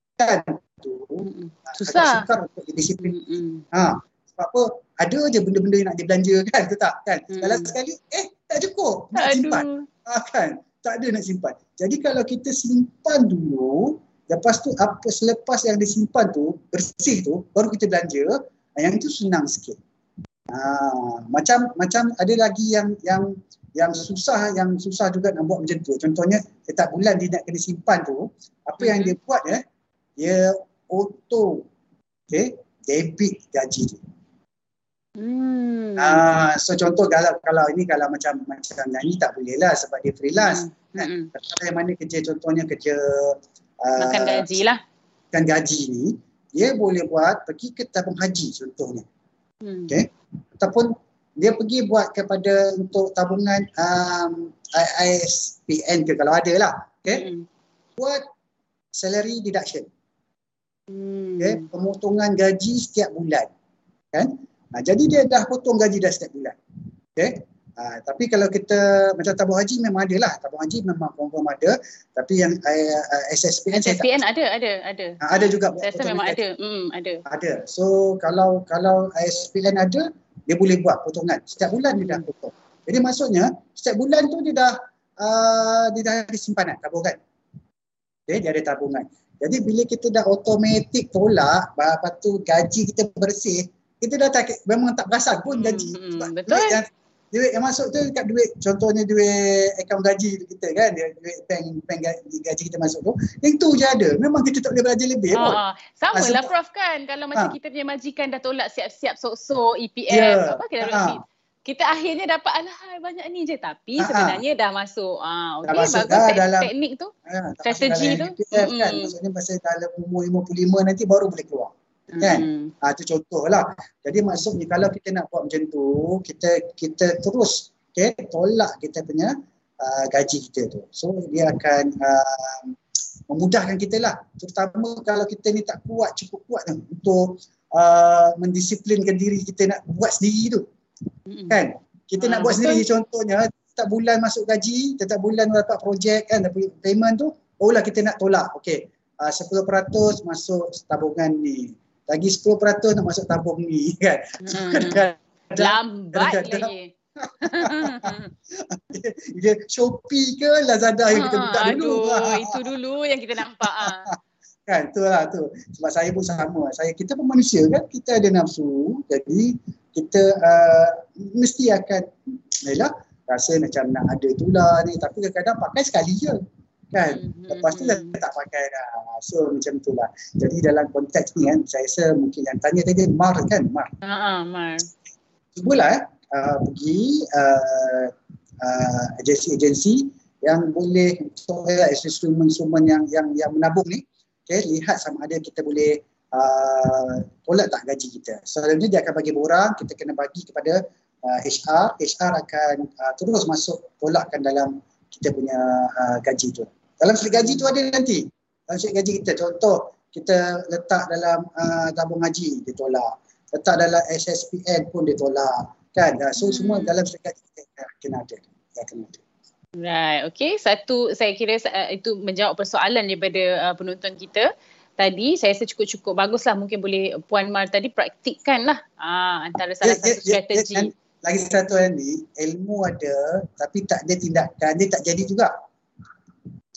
Speaker 2: tu
Speaker 1: hmm. susah
Speaker 2: sukar untuk disiplin hmm. ha sebab apa ada je benda-benda yang nak dibelanja kan tu tak kan hmm. sekali eh tak cukup nak Aduh. simpan ha, kan tak ada nak simpan jadi kalau kita simpan dulu Lepas tu apa selepas yang disimpan tu bersih tu baru kita belanja yang itu senang sikit. Ha, macam macam ada lagi yang yang yang susah yang susah juga nak buat macam tu. Contohnya setiap bulan dia nak kena simpan tu, apa yang dia buat ya, dia auto okay, debit gaji tu. Hmm. Ah, so contoh kalau kalau ini kalau macam macam nyanyi tak boleh lah sebab dia freelance. Hmm. Kan? Hmm. Kalau yang mana kerja contohnya kerja
Speaker 1: makan uh, gaji lah.
Speaker 2: Makan gaji ni, dia boleh buat pergi ke tabung haji contohnya. Hmm. Okay. Ataupun dia pergi buat kepada untuk tabungan um, ISPN ke kalau ada lah. Okay. Hmm. Buat salary deduction. Hmm. Okay. Pemotongan gaji setiap bulan. Kan? Nah, jadi dia dah potong gaji dah setiap bulan. Okay. Ha, tapi kalau kita macam tabung haji memang ada lah. Tabung haji memang confirm ada. Tapi yang uh, SSPN,
Speaker 1: SSPN saya ada, ada, ada.
Speaker 2: Ha, ada juga.
Speaker 1: Saya rasa memang ada. Hmm, ada.
Speaker 2: Ada. So kalau kalau SSPN ada, dia boleh buat potongan. Setiap bulan dia dah hmm. potong. Jadi maksudnya setiap bulan tu dia dah uh, dia dah ada simpanan tabungan. Okay, dia ada tabungan. Jadi bila kita dah automatik tolak, lepas tu gaji kita bersih, kita dah tak, memang tak perasan pun gaji.
Speaker 1: Hmm, hmm betul. Yang,
Speaker 2: duit yang masuk tu dekat duit contohnya duit akaun gaji kita kan dia duit bank bank gaji, kita masuk tu yang tu je ada. Memang kita tak boleh belajar lebih pun
Speaker 1: ha, sama ha, lah prof kan? Kalau macam ha. kita punya majikan dah tolak siap-siap sok-sok EPF yeah. apa kita ha. kita akhirnya dapat alah banyak ni je. Tapi ha. sebenarnya dah masuk. Ah okey bagus dah, dalam, teknik tu. Ha, strategi tu.
Speaker 2: EPF, kan. Maksudnya pasal dalam umur 55 nanti baru boleh keluar kan? Hmm. ha, itu contoh lah jadi maksudnya kalau kita nak buat macam tu kita kita terus okay, tolak kita punya uh, gaji kita tu. So dia akan uh, memudahkan kita lah. Terutama kalau kita ni tak kuat cukup kuat tu untuk uh, mendisiplinkan diri kita nak buat sendiri tu. Hmm. kan? Kita ha, nak buat betul. sendiri contohnya setiap bulan masuk gaji setiap bulan dapat projek kan dapat payment tu barulah kita nak tolak. Okey uh, 10% masuk tabungan ni lagi 10% nak masuk tabung ni <laughs> kan.
Speaker 1: Hmm. Lambat lagi. <laughs>
Speaker 2: dia Shopee ke Lazada yang kita buka
Speaker 1: dulu. Aduh, itu <laughs> dulu yang kita nampak. Ha.
Speaker 2: kan, tu lah tu. Sebab saya pun sama. Saya, kita pun manusia kan, kita ada nafsu. Jadi, kita uh, mesti akan, yalah, rasa macam nak ada tu lah ni. Tapi kadang-kadang pakai sekali je kan? Mm-hmm. lepas tu dah hmm. tak pakai dah. So macam itulah jadi dalam konteks ni kan saya rasa mungkin yang tanya tadi Mar kan? Mar.
Speaker 1: Uh-huh, Mar.
Speaker 2: Cubalah eh, uh, pergi uh, uh, agensi-agensi yang boleh untuk uh, instrumen-instrumen yang yang yang menabung ni okay, lihat sama ada kita boleh uh, tolak tak gaji kita. Selalunya dia akan bagi borang kita kena bagi kepada uh, HR HR akan uh, terus masuk tolakkan dalam kita punya uh, gaji tu dalam slip gaji tu ada nanti. Dalam slip gaji kita contoh kita letak dalam uh, tabung haji dia tolak. Letak dalam SSPN pun dia tolak. Kan? Uh, so hmm. semua dalam slip gaji kita kena ada. Kena ada.
Speaker 1: Right, okay. Satu saya kira uh, itu menjawab persoalan daripada uh, penonton kita tadi. Saya rasa cukup-cukup baguslah mungkin boleh Puan Mar tadi praktikkan lah uh, antara salah yeah, satu yeah, strategi. Yeah, yeah,
Speaker 2: lagi satu ni ilmu ada tapi tak ada tindakan dia tak jadi juga.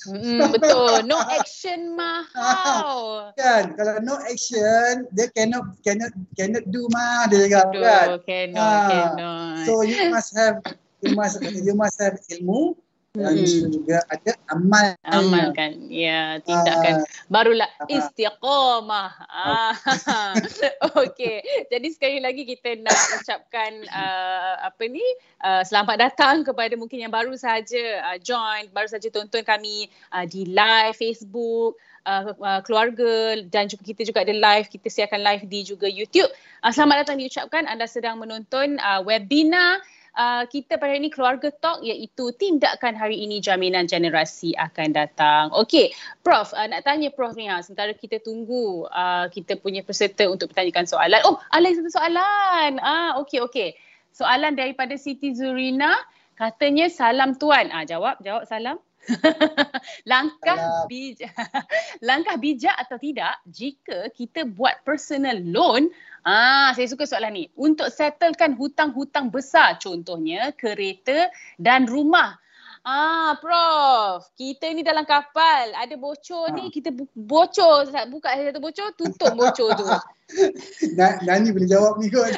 Speaker 1: Hmm, betul. No action mah. How? <laughs>
Speaker 2: kan kalau no action dia cannot cannot cannot do mah dia cakap
Speaker 1: Aduh,
Speaker 2: kan.
Speaker 1: cannot,
Speaker 2: Ah,
Speaker 1: cannot.
Speaker 2: So you must have you must you must have ilmu dan you juga ada amal.
Speaker 1: Amalkan. Ya, tindakan. Barulah
Speaker 2: Ah.
Speaker 1: istiqamah. Ah. <laughs> Okey. Jadi sekali lagi kita nak ucapkan uh, apa ni? Uh, selamat datang kepada mungkin yang baru saja uh, join, baru saja tonton kami uh, di live Facebook uh, uh, keluarga dan juga kita juga ada live kita siarkan live di juga YouTube. Uh, selamat datang diucapkan anda sedang menonton uh, webinar Uh, kita pada hari ini keluarga talk iaitu tindakan hari ini jaminan generasi akan datang. Okey, Prof, uh, nak tanya Prof ni ha, sementara kita tunggu uh, kita punya peserta untuk bertanyakan soalan. Oh, ada satu soalan. Ah, okey okey. Soalan daripada Siti Zurina katanya salam tuan. Ah, jawab, jawab salam. <laughs> langkah bijak <laughs> langkah bijak atau tidak jika kita buat personal loan ah saya suka soalan ni untuk settlekan hutang-hutang besar contohnya kereta dan rumah Ah, Prof. Kita ni dalam kapal. Ada bocor ni, kita bu- bocor. Buka satu bocor, tutup bocor tu.
Speaker 2: Na- <laughs> Nani boleh jawab ni kot.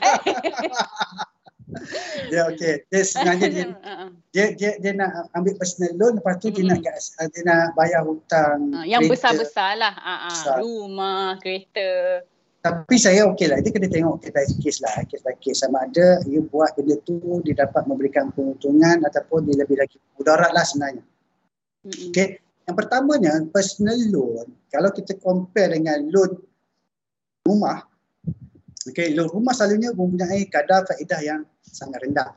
Speaker 2: <laughs> dia okey. Dia sebenarnya dia, <laughs>
Speaker 1: Ah, ah.
Speaker 2: dia dia dia nak ambil personal loan lepas tu dia nak gas- dia nak bayar hutang.
Speaker 1: Ah, yang
Speaker 2: kereta.
Speaker 1: besar-besar lah. Ah, ah.
Speaker 2: Besar.
Speaker 1: Rumah, kereta.
Speaker 2: Tapi saya okey lah. Dia kena tengok case by case lah. Case by case. Sama ada you buat benda tu dia dapat memberikan keuntungan ataupun dia lebih lagi mudarat lah sebenarnya.
Speaker 1: Mm-mm.
Speaker 2: Okey. Yang pertamanya personal loan. Kalau kita compare dengan loan rumah. Okey, loan rumah selalunya mempunyai kadar faedah yang sangat rendah.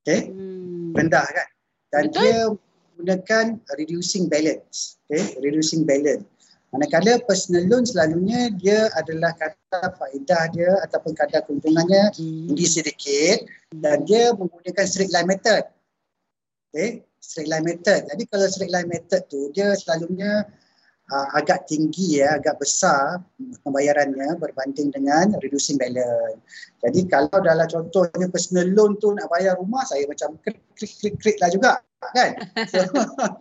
Speaker 2: Okey.
Speaker 1: Hmm.
Speaker 2: rendah kan dan
Speaker 1: Betul.
Speaker 2: dia menggunakan reducing balance okay reducing balance manakala personal loan selalunya dia adalah kadar faedah dia ataupun kadar keuntungannya tinggi sedikit dan dia menggunakan straight line method okay straight line method jadi kalau straight line method tu dia selalunya uh, agak tinggi ya agak besar pembayarannya berbanding dengan reducing balance jadi kalau dalam contohnya personal loan tu nak bayar rumah saya macam klik klik klik, klik lah juga kan. <laughs> So,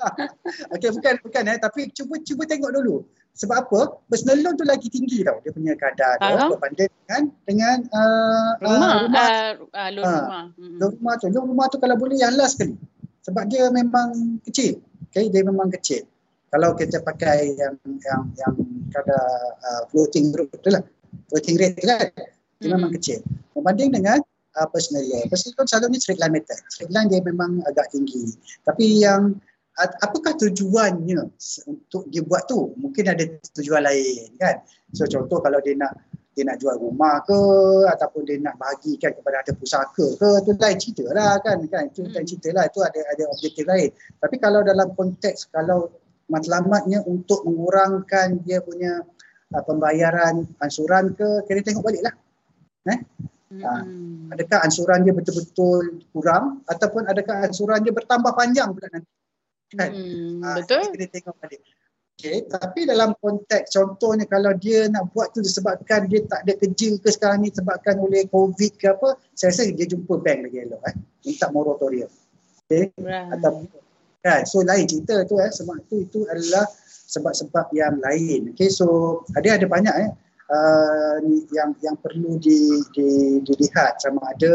Speaker 2: <laughs> okay, bukan bukan eh tapi cuba cuba tengok dulu. Sebab apa? Personal loan tu lagi tinggi tau dia punya kadar dia
Speaker 1: Faham.
Speaker 2: berbanding dengan dengan uh,
Speaker 1: Rumah,
Speaker 2: uh, rumah
Speaker 1: ah, ah, loan
Speaker 2: Ah.
Speaker 1: rumah. Mm-mm.
Speaker 2: loan rumah tu. Loan rumah tu kalau boleh yang last sekali. Sebab dia memang kecil. Okay, dia memang kecil. Kalau kita pakai yang yang yang kadar uh, floating rate tu lah. Floating rate tu kan. Dia
Speaker 1: Hmm.
Speaker 2: memang kecil. Berbanding dengan uh, personal loan. Personal loan selalunya straight line method. Straight line dia memang agak tinggi. Tapi yang uh, apakah tujuannya untuk dia buat tu? Mungkin ada tujuan lain kan. So contoh kalau dia nak dia nak jual rumah ke ataupun dia nak bahagikan kepada ada pusaka ke tu lain cerita lah kan kan itu lain
Speaker 1: Hmm.
Speaker 2: cerita lah itu ada ada objektif lain tapi kalau dalam konteks kalau matlamatnya untuk mengurangkan dia punya uh, pembayaran ansuran ke kena tengok balik lah Ah,
Speaker 1: Mm-mm.
Speaker 2: adakah ansuran dia betul-betul kurang ataupun adakah ansuran dia bertambah panjang pula nanti kan
Speaker 1: Mm,
Speaker 2: Ah,
Speaker 1: betul.
Speaker 2: kena tengok balik. Okay, tapi dalam konteks contohnya kalau dia nak buat tu disebabkan dia tak ada kerja ke sekarang ni sebabkan oleh COVID ke apa, saya rasa dia jumpa bank lagi elok eh. Minta moratorium. Okay,
Speaker 1: Right.
Speaker 2: atau kan. So lain cerita tu eh sebab tu itu adalah sebab-sebab yang lain. Okay, so ada ada banyak eh uh, yang yang perlu di, di, dilihat sama ada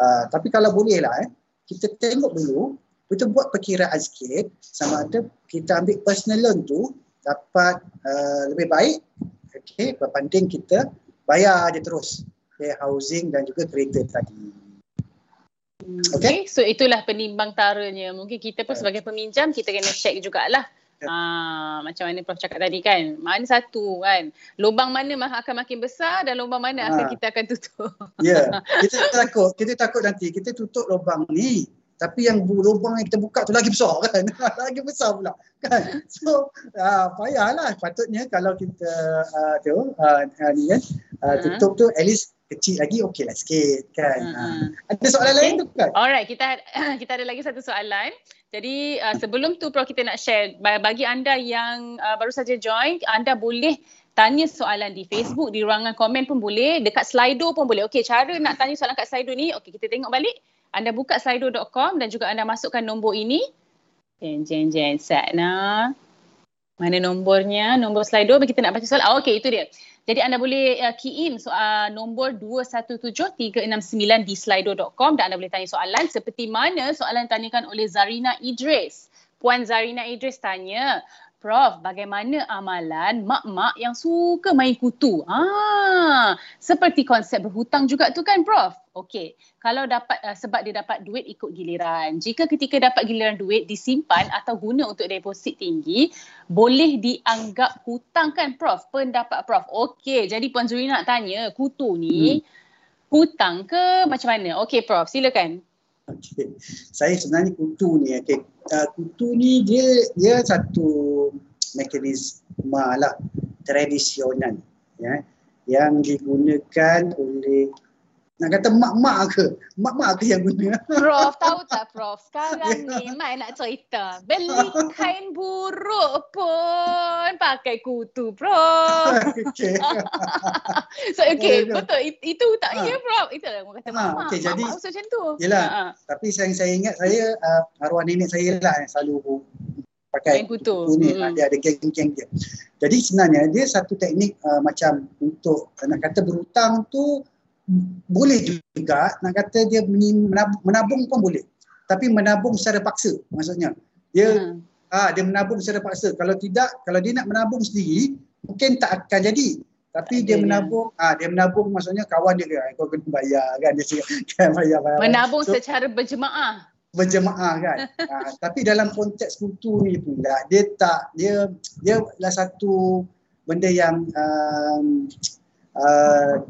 Speaker 2: uh, tapi kalau boleh lah eh kita tengok dulu kita buat perkiraan sikit sama ada kita ambil personal loan tu dapat uh, lebih baik okay, berbanding kita bayar je terus okay, housing dan juga kereta tadi. Okay.
Speaker 1: Okay. So itulah penimbang taranya. Mungkin kita pun sebagai peminjam kita kena check jugalah.
Speaker 2: Ya.
Speaker 1: Ah, macam mana Prof cakap tadi kan. Mana satu kan. Lubang mana akan makin besar dan lubang mana akan
Speaker 2: Ah.
Speaker 1: kita akan tutup.
Speaker 2: Ya, yeah. <laughs> kita takut, kita takut nanti kita tutup lubang ni tapi yang lubang yang kita buka tu lagi besar kan. <laughs> lagi besar pula kan. So uh, payahlah patutnya kalau kita uh, tu uh, ni kan uh, tutup tu at least kecil lagi okey lah sikit kan.
Speaker 1: Ha.
Speaker 2: ada soalan
Speaker 1: Okay.
Speaker 2: lain tu kan?
Speaker 1: Alright, kita <clears throat> kita ada lagi satu soalan. Jadi uh, sebelum tu Prof kita nak share ba- bagi anda yang uh, baru saja join, anda boleh tanya soalan di Facebook, di ruangan komen pun boleh, dekat Slido pun boleh. Okey, cara nak tanya soalan kat Slido ni, okey kita tengok balik. Anda buka slido.com dan juga anda masukkan nombor ini. Jen, jen, jen, set nah. Mana nombornya? Nombor Slido, kita nak baca soalan. Oh, okey, itu dia. Jadi anda boleh uh, key in soal nombor 217369 di slido.com dan anda boleh tanya soalan seperti mana soalan ditanyakan oleh Zarina Idris. Puan Zarina Idris tanya, Prof, bagaimana amalan mak-mak yang suka main kutu? Ah, seperti konsep berhutang juga tu kan, Prof? Okey, kalau dapat uh, sebab dia dapat duit ikut giliran. Jika ketika dapat giliran duit disimpan atau guna untuk deposit tinggi, boleh dianggap hutang kan, Prof? Pendapat Prof. Okey, jadi Puan Zuri nak tanya, kutu ni hmm. hutang ke macam mana? Okey, Prof, silakan.
Speaker 2: Okay. Saya sebenarnya kutu ni, okay. uh, kutu ni dia dia satu mekanisme lah tradisional ya, yang digunakan oleh nak kata mak-mak ke? Mak-mak ke yang guna? <laughs>
Speaker 1: Prof, tahu tak Prof? Sekarang ni Mai nak cerita. Beli kain buruk pun pakai kutu Prof. <laughs> okay. <laughs> so okay, betul. Itu tak ha. ya Prof? Itu lah orang kata mak-mak. Ha, okay, jadi, mak macam tu.
Speaker 2: Yelah, ha. tapi saya, saya ingat saya, uh, arwah nenek saya lah yang selalu pakai kutu. kutu ni. Hmm. Dia ada geng-geng dia. Jadi sebenarnya dia satu teknik uh, macam untuk nak kata berhutang tu boleh juga nak kata dia menabung, menabung pun boleh. Tapi menabung secara paksa maksudnya. Dia hmm. ah dia menabung secara paksa. Kalau tidak kalau dia nak menabung sendiri mungkin tak akan jadi. Tapi dia menabung ah dia menabung maksudnya kawan dia kata kau kena bayar kan. Dia cakap <laughs> kan
Speaker 1: bayar, bayar. Menabung so, secara berjemaah.
Speaker 2: berjemaah kan. Ah, <laughs> tapi dalam konteks kultur ni pula dia tak dia dia lah satu benda yang um, uh,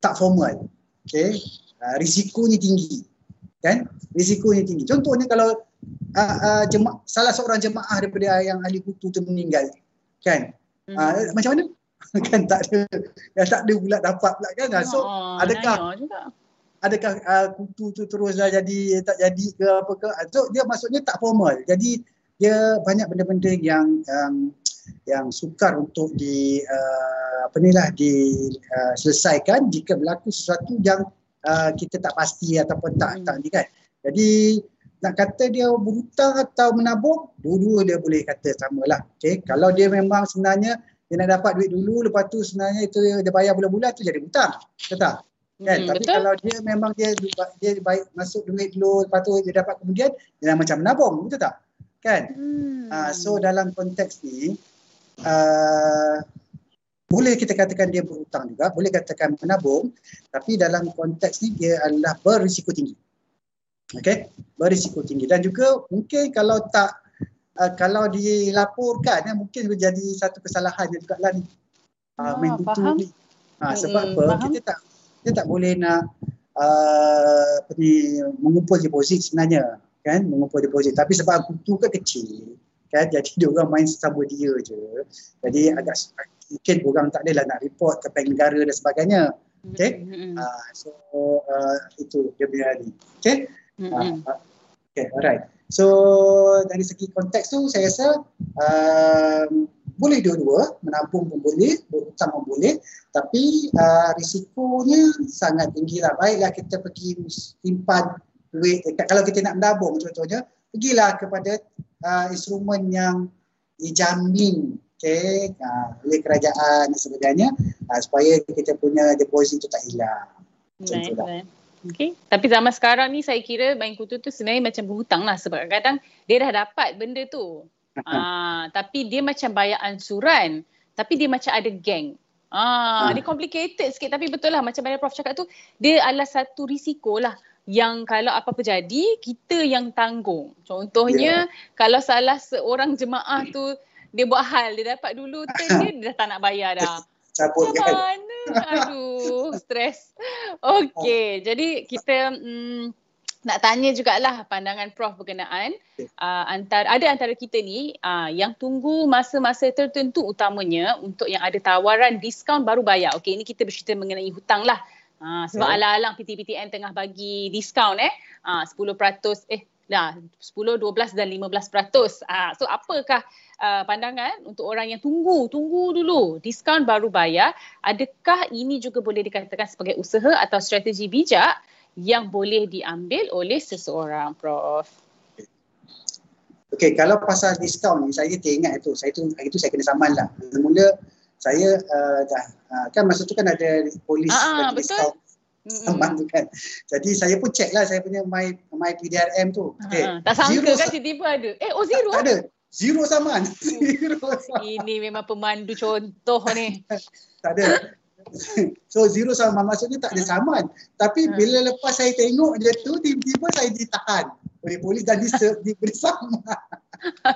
Speaker 2: tak formal. Okay. Uh, risikonya tinggi. Kan? Risikonya tinggi. Contohnya kalau uh, uh, jema- salah seorang jemaah daripada yang ahli kutu tu meninggal. Kan? Uh, macam mana? <laughs> kan tak ada tak ada pula dapat pula kan so oh, adakah adakah uh, kutu tu teruslah jadi tak jadi ke apa ke so dia maksudnya tak formal jadi dia banyak benda-benda yang um, yang sukar untuk di uh, apa ni lah diselesaikan uh, jika berlaku sesuatu yang uh, kita tak pasti ataupun tak hmm. tak ni kan. Jadi nak kata dia berhutang atau menabung, dua-dua dia boleh kata samalah. Okay. Kalau dia memang sebenarnya dia nak dapat duit dulu, lepas tu sebenarnya itu dia bayar bulan-bulan tu jadi hutang. Betul tak? Kan? Hmm, Tapi betul. kalau dia memang dia dia baik masuk duit dulu, lepas tu dia dapat kemudian, dia macam menabung. Betul tak? kan hmm. uh, so dalam konteks ni uh, boleh kita katakan dia berhutang juga boleh katakan menabung tapi dalam konteks ni dia adalah berisiko tinggi. Okey? Berisiko tinggi. Dan juga mungkin kalau tak uh, kalau dilaporkan ya, mungkin jadi satu kesalahan juga lah ni. Uh, main faham. ni. Uh, sebab hmm, apa? faham. kita tak kita tak boleh nak uh, apa ni mengumpul deposit sebenarnya kan? Mengumpul deposit. Tapi sebab kutu kan kecil kan? Jadi dia orang main sama dia je. Jadi agak mungkin orang tak adalah nak report ke bank negara dan sebagainya. Okay mm-hmm. uh, so uh, itu dia punya ni okay mm-hmm. uh, okay alright. So dari segi konteks tu saya rasa um, boleh dua-dua. Menabung pun boleh berhutang pun boleh. Tapi uh, risikonya sangat tinggi lah. Baiklah kita pergi simpan duit dekat kalau kita nak menabung contohnya pergilah kepada uh, instrumen yang dijamin okay, uh, oleh kerajaan dan sebagainya uh, supaya kita punya deposit tu tak hilang. Right,
Speaker 1: Okay. Tapi zaman sekarang ni saya kira main kutu tu sebenarnya macam berhutang lah sebab kadang dia dah dapat benda tu. uh, <laughs> tapi dia macam bayar ansuran tapi dia macam ada geng. Ah, uh. dia complicated sikit tapi betul lah macam bayar Prof cakap tu dia adalah satu risiko lah yang kalau apa-apa jadi kita yang tanggung. Contohnya yeah. kalau salah seorang jemaah tu dia buat hal dia dapat dulu <laughs> tu dia, dia dah tak nak bayar dah.
Speaker 2: Cabut
Speaker 1: kan. Mana? Aduh, stres. Okey, jadi kita mm, nak tanya jugalah pandangan Prof berkenaan uh, antara ada antara kita ni uh, yang tunggu masa-masa tertentu utamanya untuk yang ada tawaran diskaun baru bayar. Okey, ini kita bercerita mengenai hutang lah. Ha, sebab yeah. alang-alang PTPTN tengah bagi diskaun eh. Ha, 10% eh dah 10, 12 dan 15%. Ha, so apakah uh, pandangan untuk orang yang tunggu, tunggu dulu diskaun baru bayar. Adakah ini juga boleh dikatakan sebagai usaha atau strategi bijak yang boleh diambil oleh seseorang, Prof?
Speaker 2: Okey, kalau pasal diskaun ni saya teringat itu. Saya tu hari tu saya kena saman lah. Mula saya uh, dah uh, kan masa tu kan ada polis
Speaker 1: ah, bagi diskaun
Speaker 2: saman tu kan. Jadi saya pun check lah saya punya my my PDRM tu.
Speaker 1: Okay. Ha, tak sangka kan tiba-tiba ada. Eh, oh zero?
Speaker 2: Tak, tak ada. Zero saman. <laughs> Zero
Speaker 1: saman. Ini memang pemandu contoh ni. <laughs>
Speaker 2: tak ada. <laughs> So zero saman maksudnya tak ada saman. Tapi ha. bila lepas saya tengok dia tu tiba-tiba saya ditahan oleh polis dan <laughs> diberi saman.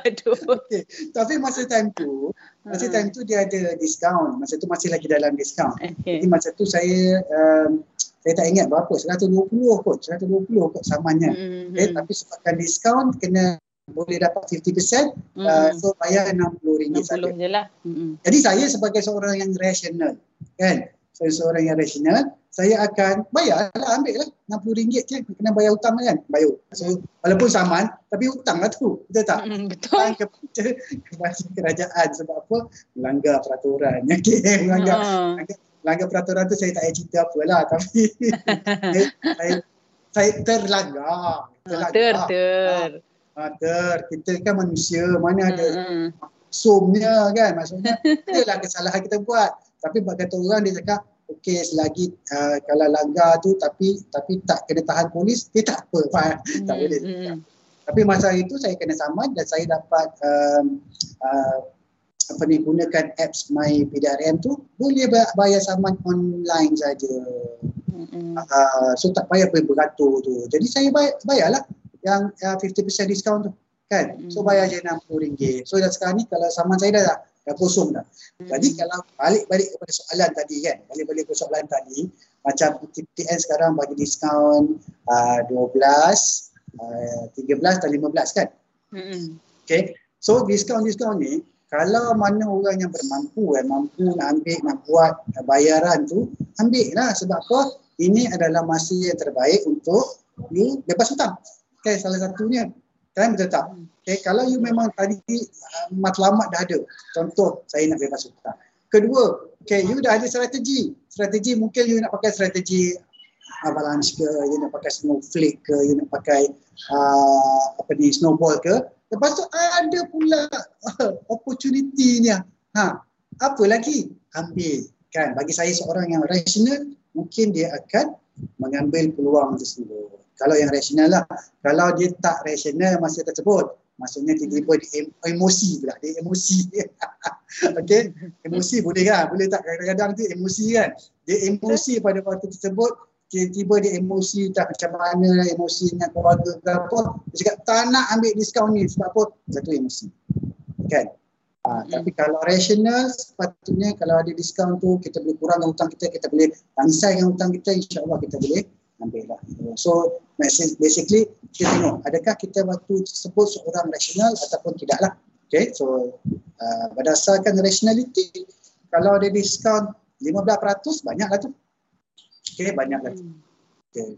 Speaker 1: Aduh.
Speaker 2: Okay. Tapi masa time tu, masa time tu dia ada diskaun. Masa tu masih lagi dalam diskaun. Okay. Jadi masa tu saya um, saya tak ingat berapa, 120 kot, 120 kot samannya. Mm-hmm. Okay, tapi sebabkan diskaun kena boleh dapat 50%, mm-hmm. uh, so bayar RM60 saja.
Speaker 1: je lah. Mm-hmm.
Speaker 2: Jadi saya sebagai seorang yang rasional, kan, saya seorang yang rasional, saya akan bayar lah, ambil lah RM60 je, kena bayar hutang kan, bayar. So, walaupun saman, tapi hutang lah tu, betul tak?
Speaker 1: Mm, betul.
Speaker 2: Kepada, <laughs> kepada kerajaan sebab apa? Melanggar peraturan. <laughs> Okay, melanggar, uh. melanggar langgar peraturan tu saya tak payah cerita apa lah tapi <laughs> saya, saya terlanggar.
Speaker 1: terlanggar. Ter, ter.
Speaker 2: Ha, ter. Kita kan manusia, mana ada mm. sumnya kan maksudnya itulah kesalahan kita buat. Tapi bagi kata orang dia cakap okey selagi uh, kalau langgar tu tapi tapi tak kena tahan polis dia tak apa Pak. <laughs> Mm. tak boleh. Mm. Tapi masa itu saya kena saman dan saya dapat um, uh, apa ni gunakan apps My PDRM tu boleh bayar saman online saja. Mm-hmm. Uh, so tak payah pergi beratur tu. Jadi saya bayar bayarlah yang uh, 50% diskaun tu kan. Mm-hmm. So bayar je RM60. So dah sekarang ni kalau saman saya dah dah kosong dah. Mm-hmm. Jadi kalau balik-balik kepada soalan tadi kan. Balik-balik ke soalan tadi macam TPN sekarang bagi diskaun uh, 12 uh, 13 dan 15 kan. Mm-hmm. Okay. So diskaun-diskaun ni kalau mana orang yang bermampu eh, mampu nak ambil nak buat bayaran tu ambil lah sebab apa ini adalah masa yang terbaik untuk you bebas hutang okay, salah satunya kan betul tak okay, kalau you memang tadi uh, matlamat dah ada contoh saya nak bebas hutang kedua okay, you dah ada strategi strategi mungkin you nak pakai strategi avalanche ke you nak pakai snowflake ke you nak pakai uh, apa ni snowball ke Lepas tu ada pula opportunity ni. Ha, apa lagi? Ambil. Kan? Bagi saya seorang yang rasional, mungkin dia akan mengambil peluang tersebut. Kalau yang rasional lah. Kalau dia tak rasional masa tersebut, maksudnya tiba-tiba dia emosi pula. Dia emosi. <laughs> okay? Emosi boleh kan? Boleh tak? Kadang-kadang tu emosi kan? Dia emosi pada waktu tersebut, tiba-tiba dia emosi tak macam mana emosi dengan keluarga ke apa dia cakap tak nak ambil diskaun ni sebab apa satu emosi kan ha, hmm. tapi kalau rational sepatutnya kalau ada diskaun tu kita boleh kurangkan hutang kita kita boleh tangsaikan hutang kita insyaAllah kita boleh ambil lah so basically kita tengok adakah kita waktu tersebut seorang rational ataupun tidak lah okay so uh, berdasarkan rationality kalau ada diskaun 15% banyaklah tu Okay, banyak lagi. Hmm. Okay.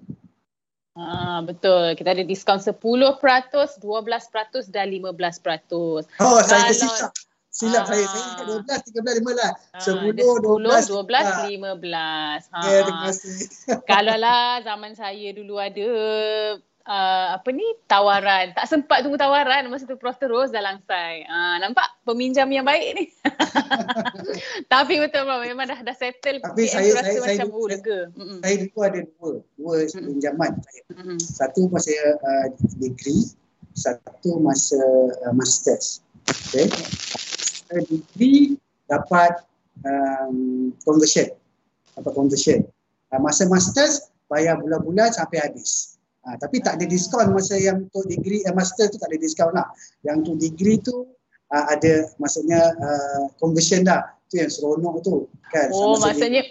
Speaker 1: Ah, betul. Kita ada diskaun 10%, 12% dan 15%.
Speaker 2: Oh, Kalau, saya silap. Silap ah, saya. Saya 12, 13, 15. 10, 12, 12,
Speaker 1: 15. Ha. Ya, terima kasih. <laughs> Kalau lah zaman saya dulu ada uh, apa ni tawaran tak sempat tunggu tawaran masa tu Prof terus dah langsai uh, nampak peminjam yang baik ni <laughs> tapi betul Prof memang dah dah settle
Speaker 2: tapi saya rasa saya, macam saya, lega saya, saya dulu ada dua dua pinjaman saya mm-hmm. satu masa uh, degree satu masa uh, masters okay uh, degree dapat um, conversion apa conversion uh, masa masters bayar bulan-bulan sampai habis Ha, tapi tak ada diskaun masa yang untuk degree eh, master tu tak ada diskaun lah. Yang untuk degree tu uh, ada maksudnya uh, conversion dah. Tu yang seronok tu kan.
Speaker 1: Oh maksudnya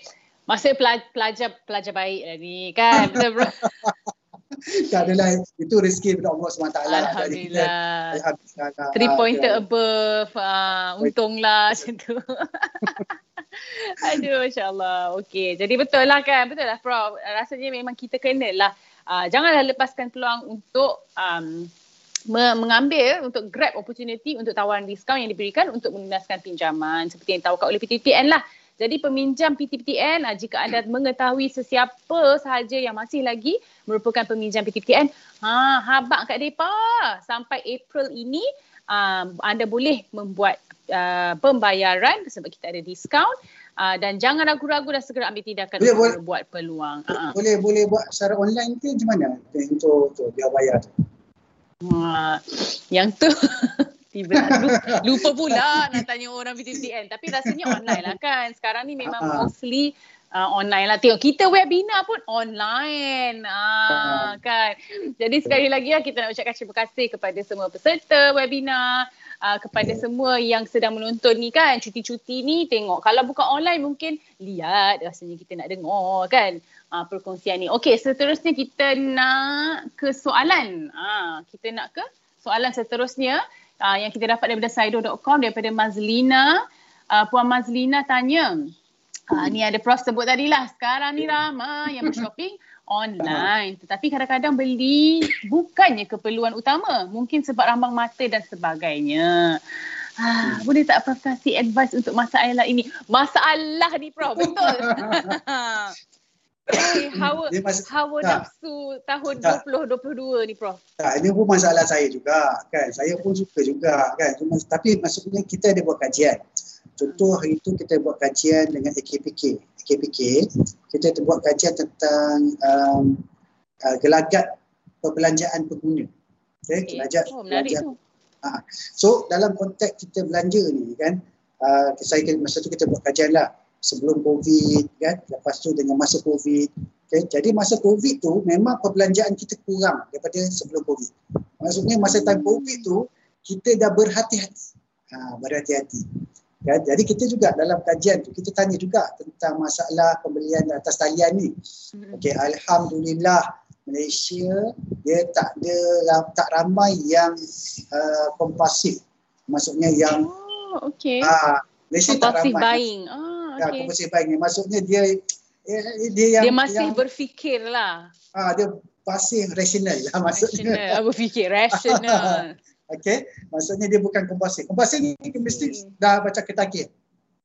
Speaker 1: maksudnya pelajar pelajar baik lah ni kan. <laughs> <laughs>
Speaker 2: tak adalah. Itu rezeki daripada Allah SWT
Speaker 1: Alhamdulillah. Alhamdulillah. Three pointer okay. above uh, Untunglah macam tu. <laughs> Aduh Masya Allah Okay jadi betul lah kan? Betul lah Prof? Rasanya memang kita kena lah uh, janganlah lepaskan peluang untuk um, mengambil untuk grab opportunity untuk tawaran diskaun yang diberikan untuk melunaskan pinjaman. Seperti yang tawarkan oleh PTPN lah. Jadi peminjam PTPTN ah, jika anda mengetahui sesiapa sahaja yang masih lagi merupakan peminjam PTPTN, ha habaq kat depa sampai April ini um, anda boleh membuat uh, pembayaran sebab kita ada diskaun uh, dan jangan ragu-ragu dan segera ambil tindakan boleh, untuk boleh, buat peluang.
Speaker 2: Boleh, uh boleh boleh buat secara online tu macam mana untuk untuk dia bayar tu?
Speaker 1: Uh, yang tu <laughs> tiba lupa, <laughs> lupa pula nak tanya orang BTTN tapi rasanya online lah kan. Sekarang ni memang uh-huh. mostly uh, online lah. Tengok kita webinar pun online. Uh, kan. Jadi sekali lagi lah kita nak ucapkan terima kasih kepada semua peserta webinar uh, kepada yeah. semua yang sedang menonton ni kan. Cuti-cuti ni tengok. Kalau bukan online mungkin lihat rasanya kita nak dengar kan. Uh, perkongsian ni. Okey seterusnya kita nak ke soalan. Uh, kita nak ke soalan seterusnya uh, yang kita dapat daripada saido.com daripada Mazlina. Uh, Puan Mazlina tanya, uh, ni ada Prof sebut tadi lah, sekarang ni ramai yang bershopping online. Tetapi kadang-kadang beli bukannya keperluan utama. Mungkin sebab rambang mata dan sebagainya. Ah, boleh tak Prof kasih advice untuk masalah ini? Masalah ni Prof, betul? <laughs> Eh, <coughs> hawa, mas- hawa nafsu tahun tak. 2022 ni Prof.
Speaker 2: Tak, ini pun masalah saya juga kan. Saya pun suka juga kan. Cuma, tapi maksudnya kita ada buat kajian. Contoh hari itu kita buat kajian dengan AKPK. AKPK, kita buat kajian tentang um, uh, gelagat perbelanjaan pengguna. Okay, okay. gelagat oh, perbelanjaan. Ha. So dalam konteks kita belanja ni kan, uh, saya masa tu kita buat kajian lah sebelum COVID kan? Lepas tu dengan masa COVID. Okay. jadi masa COVID tu memang perbelanjaan kita kurang daripada sebelum COVID. Maksudnya masa time COVID tu kita dah berhati-hati. Ha, berhati-hati. Kan? Jadi kita juga dalam kajian tu kita tanya juga tentang masalah pembelian atas talian ni. Hmm. okey alhamdulillah Malaysia dia tak ada tak ramai yang uh, kompulsif maksudnya yang
Speaker 1: oh okey. Uh,
Speaker 2: Malaysia
Speaker 1: tak ramai. buying. Oh
Speaker 2: okay. ya, buying ni. Maksudnya dia eh, dia
Speaker 1: yang dia masih yang, berfikir lah.
Speaker 2: Ah dia masih rasional lah maksudnya.
Speaker 1: Rasional, berfikir rasional. <laughs>
Speaker 2: okay, maksudnya dia bukan kompulsif. Kompulsif ni okay. mesti dah baca ketagih.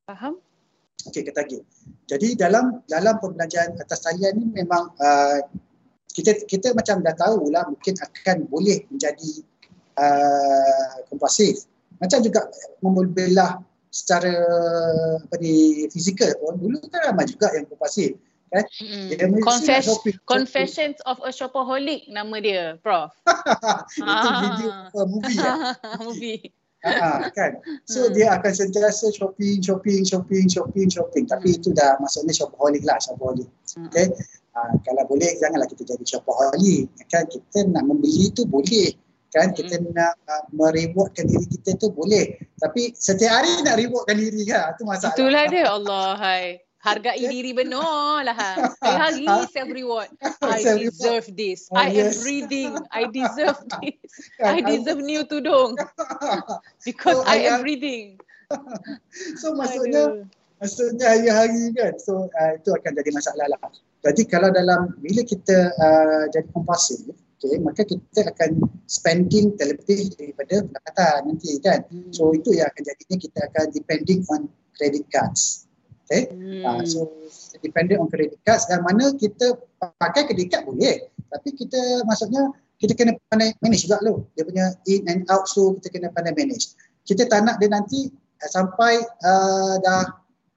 Speaker 1: Faham?
Speaker 2: Okey, ketagih. Jadi dalam dalam pembelajaran atas talian ni memang uh, kita kita macam dah tahu lah mungkin akan boleh menjadi uh, kompulsif. Macam juga membelah secara apa ni fizikal pun dulu kan ramai juga yang kompulsif kan?
Speaker 1: Mm. Confess, confessions of a shopaholic nama dia prof. <laughs>
Speaker 2: Itu ah. video uh, movie ya? <laughs>
Speaker 1: Movie.
Speaker 2: Ha, kan? So hmm. dia akan sentiasa shopping shopping shopping shopping shopping. Tapi hmm. itu dah maksudnya shopaholic lah shopaholic. Hmm. okay? Ha, kalau boleh janganlah kita jadi shopaholic kan? Kita nak membeli tu boleh kan? Kita hmm. nak uh, merewardkan diri kita tu boleh. Tapi setiap hari nak rewardkan diri kan itu masalah.
Speaker 1: Itulah dia. Allah hai. Hargai diri benar lah ha. <laughs> hari ha? self reward. <laughs> I deserve this. Oh, I yes. am reading I deserve this. Kan, I deserve new tudung. <laughs> Because so, I am reading
Speaker 2: so maksudnya Aduh. maksudnya hari-hari kan? So uh, itu akan jadi masalah lah. Jadi kalau dalam bila kita uh, jadi kompulsif okay, maka kita akan spending terlebih daripada pendapatan nanti kan. Hmm. So itu yang akan jadinya kita akan depending on credit cards. Okay. Hmm. Uh, so depending on credit cards dan mana kita pakai credit card boleh. Tapi kita maksudnya kita kena pandai manage juga lo. Dia punya in and out so kita kena pandai manage. Kita tak nak dia nanti uh, sampai uh, dah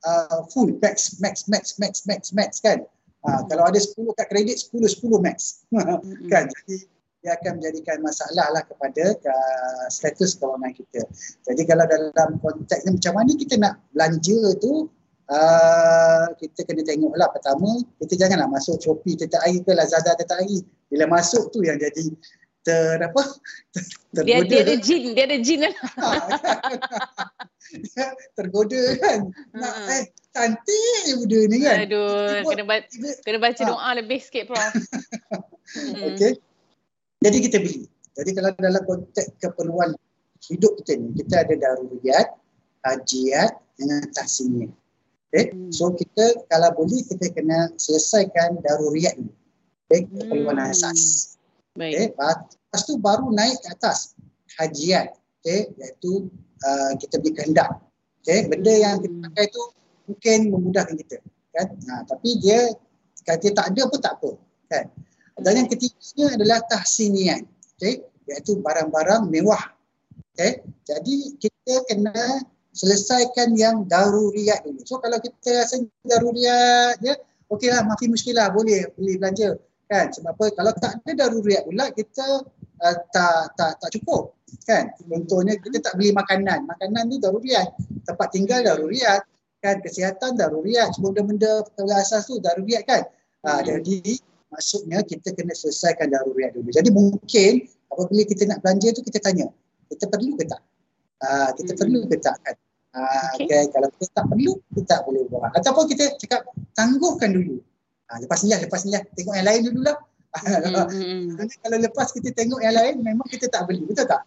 Speaker 2: uh, full max max max max max max kan. Ha, kalau ada 10 kad kredit, 10, 10 max. <laughs> kan? Jadi dia akan menjadikan masalah lah kepada uh, status kewangan kita. Jadi kalau dalam konteks ni macam mana kita nak belanja tu, uh, kita kena tengok lah pertama, kita janganlah masuk Shopee tetap hari ke Lazada tetap hari. Bila masuk tu yang jadi ter apa? <laughs>
Speaker 1: Ter, dia, dia ada jin, dia ada jin lah. <laughs>
Speaker 2: tergoda kan. Nak hmm. eh cantik budak ni kan.
Speaker 1: Aduh, Tiba, kena baca kena baca ha. doa lebih sikit prof. <laughs>
Speaker 2: hmm. Okey. Jadi kita beli. Jadi kalau dalam konteks keperluan hidup kita ni, kita ada daruriyat, hajiat dengan tahsiniyah. Okay. Hmm. So kita kalau boleh kita kena selesaikan daruriyat ni. Okay. Keperluan hmm. asas. Baik. Okay. Lepas tu baru naik ke atas. hajiat okay, iaitu uh, kita beli kehendak okay. benda yang kita pakai tu mungkin memudahkan kita kan? Ha, tapi dia kalau dia tak ada pun tak apa kan? Dan yang ketiganya adalah tahsinian okay, iaitu barang-barang mewah okay. jadi kita kena selesaikan yang daruriat dulu. So kalau kita rasa daruriat ya okeylah mafi muskilah boleh beli belanja kan? Sebab apa? Kalau tak ada daruriat pula kita uh, tak tak tak cukup kan? Contohnya kita tak beli makanan. Makanan ni daruriat. Tempat tinggal daruriat kan kesihatan daruriat semua benda-benda perkara asas tu daruriat kan uh, jadi maksudnya kita kena selesaikan daruriat dulu jadi mungkin apabila kita nak belanja tu kita tanya kita perlu ke tak uh, kita hmm. perlu ke tak kan Uh, okay. okay. Kalau kita tak perlu, kita tak boleh buat. Ataupun kita cakap tangguhkan dulu. Ha, lepas ni lah, lepas ni lah. Tengok yang lain dulu lah. Mm-hmm. <laughs> kalau lepas kita tengok yang lain, memang kita tak beli. Betul tak?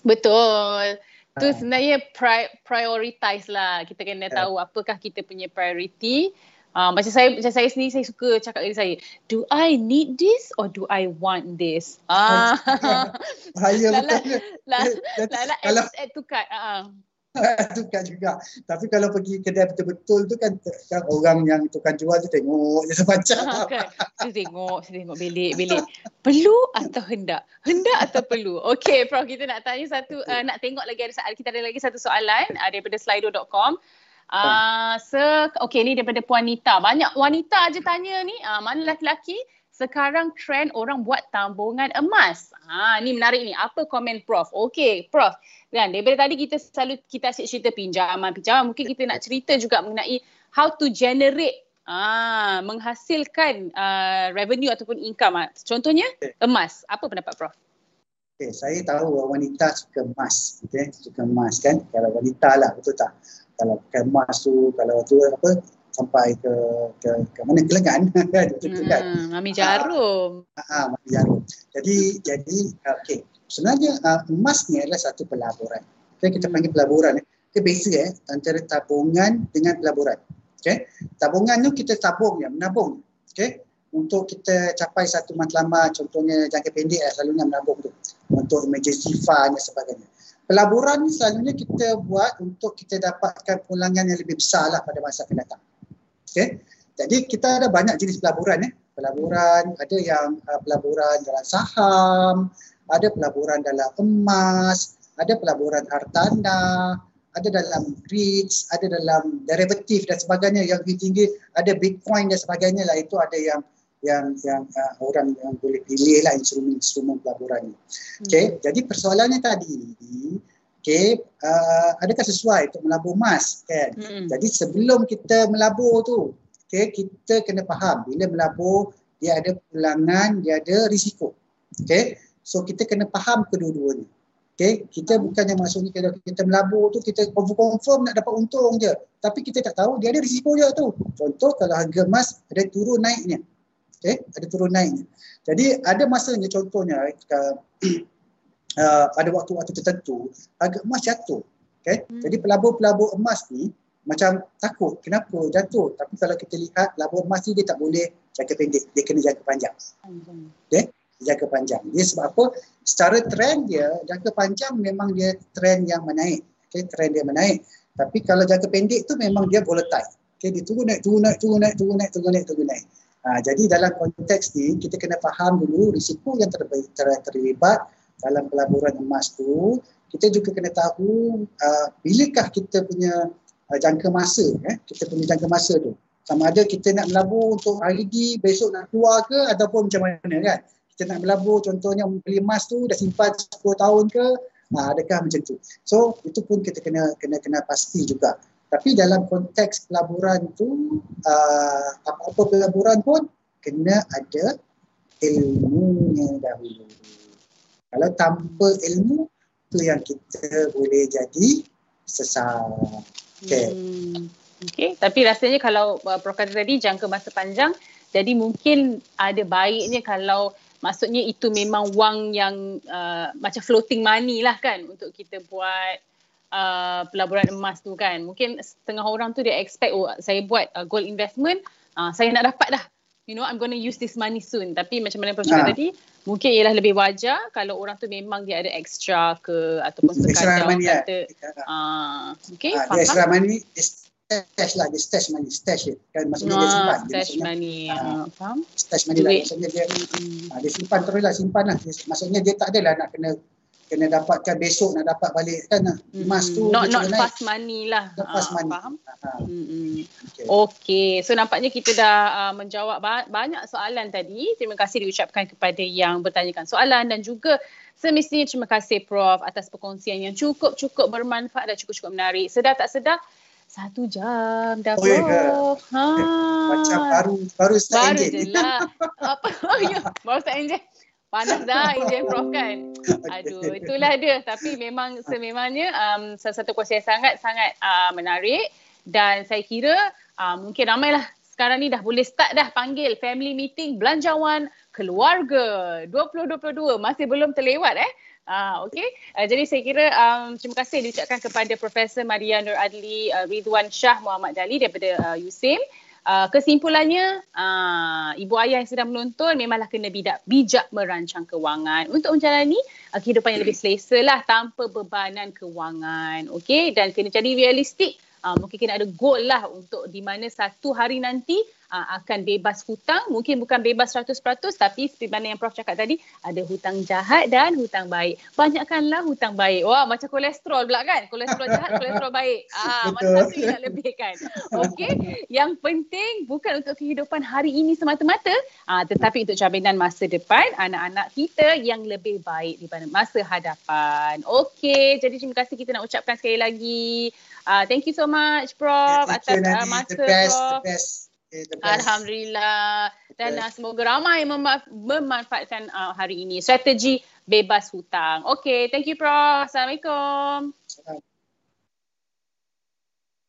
Speaker 1: Betul. Tu sebenarnya pri- prioritize lah. Kita kena ha. tahu apakah kita punya priority. Uh, macam saya macam saya sendiri saya suka cakap dengan saya, do I need this or do I want this? Ah. <laughs>
Speaker 2: Bahaya betul.
Speaker 1: Lah, lah, lah, kalau add to cart. Uh <laughs>
Speaker 2: tukar juga. Tapi kalau pergi kedai betul-betul tu kan, kan orang yang tukang jual tu tengok je semacam. Ha, <laughs>
Speaker 1: kan? Saya tengok, saya tengok belik-belik. Perlu atau hendak? Hendak atau perlu? Okey, Prof kita nak tanya satu, uh, nak tengok lagi ada kita ada lagi satu soalan uh, daripada slido.com. Uh, se okay ni daripada Puan Nita. Banyak wanita aja tanya ni, uh, mana lelaki-lelaki sekarang trend orang buat tambungan emas. Ha ni menarik ni. Apa komen Prof? Okey, Prof. Kan daripada tadi kita selalu kita asyik cerita pinjaman, pinjaman. Mungkin kita nak cerita juga mengenai how to generate ah menghasilkan uh, revenue ataupun income. Contohnya emas. Apa pendapat Prof?
Speaker 2: Okay, saya tahu wanita suka emas. Okay, suka emas kan. Kalau wanita lah, betul tak? Kalau pakai emas tu, kalau tu apa, sampai ke ke, ke mana? Ke lengan. <laughs> Kan
Speaker 1: kan hmm, mami jarum.
Speaker 2: ah uh, uh, mami jarum. Jadi jadi okey. Sebenarnya uh, emas ni adalah satu pelaburan. Okay, kita panggil pelaburan okay, beza eh antara tabungan dengan pelaburan. Okey tabungan tu kita tabung ya menabung. Okey untuk kita capai satu matlamat contohnya jangka pendek eh, selalunya menabung tu. Untuk emergency fund dan sebagainya. Pelaburan ni selalunya kita buat untuk kita dapatkan pulangan yang lebih besar lah pada masa akan datang. Okay. Jadi kita ada banyak jenis pelaburan. Eh. Pelaburan, ada yang uh, pelaburan dalam saham, ada pelaburan dalam emas, ada pelaburan hartanah, ada dalam REITs, ada dalam derivatif dan sebagainya yang lebih tinggi, ada Bitcoin dan sebagainya lah. Itu ada yang yang yang uh, orang yang boleh pilih lah instrumen-instrumen pelaburan ni. Okay, hmm. jadi persoalannya tadi, okay, uh, adakah sesuai untuk melabur emas kan hmm. jadi sebelum kita melabur tu okay, kita kena faham bila melabur dia ada pulangan dia ada risiko okay. so kita kena faham kedua-duanya okay. kita bukannya maksudnya kalau kita melabur tu kita confirm nak dapat untung je tapi kita tak tahu dia ada risiko je tu contoh kalau harga emas ada turun naiknya okay. ada turun naiknya jadi ada masanya contohnya uh, <clears throat> pada waktu-waktu tertentu harga emas jatuh. Okay? Hmm. Jadi pelabur-pelabur emas ni macam takut kenapa jatuh tapi kalau kita lihat pelabur emas ni dia tak boleh jangka pendek dia kena jangka panjang. Hmm. Okay? Jangka panjang. Dia sebab apa? Secara trend dia jangka panjang memang dia trend yang menaik. Okay? Trend dia menaik. Tapi kalau jangka pendek tu memang dia volatile. Okay? Dia turun naik, turun naik, turun naik, turun naik, turun naik, turun naik. Ha, jadi dalam konteks ni kita kena faham dulu risiko yang terlibat, terlibat dalam pelaburan emas tu kita juga kena tahu uh, bilakah kita punya uh, jangka masa eh kita punya jangka masa tu. Sama ada kita nak melabur untuk hari ni besok nak keluar ke ataupun macam mana kan? Kita nak melabur contohnya beli emas tu dah simpan 10 tahun ke ha, adakah macam tu? So itu pun kita kena kena kena pasti juga. Tapi dalam konteks pelaburan tu uh, apa-apa pelaburan pun kena ada ilmunya dahulu kalau tanpa ilmu, tu yang kita boleh jadi sesat. Okay. Hmm.
Speaker 1: Okay, tapi rasanya kalau uh, Prof kata tadi jangka masa panjang, jadi mungkin ada baiknya kalau maksudnya itu memang wang yang uh, macam floating money lah kan untuk kita buat uh, pelaburan emas tu kan. Mungkin setengah orang tu dia expect oh saya buat uh, gold investment, uh, saya nak dapat dah you know I'm going to use this money soon. Tapi macam mana Prof cakap ha. tadi mungkin ialah lebih wajar kalau orang tu memang dia ada extra ke ataupun sekadar
Speaker 2: money
Speaker 1: ya. kata ah. uh, okey
Speaker 2: ha, extra money stash lah dia stash money stash it kan maksudnya
Speaker 1: no,
Speaker 2: dia simpan
Speaker 1: stash dia money uh, faham?
Speaker 2: stash money lah maksudnya dia uh, dia simpan terus lah simpan lah. Maksudnya dia tak adalah nak kena kena dapatkan besok nak dapat balik kan emas tu
Speaker 1: not not fast naik. money lah
Speaker 2: not fast uh, money
Speaker 1: faham uh-huh. okay. okay so nampaknya kita dah uh, menjawab ba- banyak soalan tadi terima kasih diucapkan kepada yang bertanyakan soalan dan juga semestinya terima kasih prof atas perkongsian yang cukup-cukup bermanfaat dan cukup-cukup menarik sedar tak sedar satu jam dah oh, ya.
Speaker 2: Ha. Macam baru baru start
Speaker 1: baru je lah. <laughs> Apa? Oh, ya. Baru start enjin. Panas dah <laughs> enjin prof kan. Aduh, itulah dia. Tapi memang sememangnya um, salah satu kuasa yang sangat sangat uh, menarik dan saya kira uh, mungkin ramailah sekarang ni dah boleh start dah panggil family meeting belanjawan keluarga 2022 masih belum terlewat eh Ah, okay. Uh, jadi saya kira um, terima kasih diucapkan kepada Profesor Maria Nur Adli uh, Ridwan Shah Muhammad Dali daripada uh, USIM. Uh, kesimpulannya, uh, ibu ayah yang sedang menonton memanglah kena bidak, bijak merancang kewangan untuk menjalani uh, kehidupan yang lebih selesa lah tanpa bebanan kewangan. Okay? Dan kena jadi realistik. Uh, mungkin kena ada goal lah untuk di mana satu hari nanti uh, akan bebas hutang. Mungkin bukan bebas 100% tapi seperti mana yang Prof cakap tadi, ada hutang jahat dan hutang baik. Banyakkanlah hutang baik. Wah, macam kolesterol pula kan? Kolesterol jahat, <laughs> kolesterol baik. Ah, mana satu yang nak lebihkan. Okey, yang penting bukan untuk kehidupan hari ini semata-mata, uh, tetapi untuk jaminan masa depan anak-anak kita yang lebih baik daripada masa hadapan. Okey, jadi terima kasih kita nak ucapkan sekali lagi. Uh, thank you so much Prof yeah, atas uh, masa the best, Prof. The best. Alhamdulillah dan uh, semoga ramai memanfaatkan uh, hari ini strategi bebas hutang. Okay, thank you Prof. Assalamualaikum.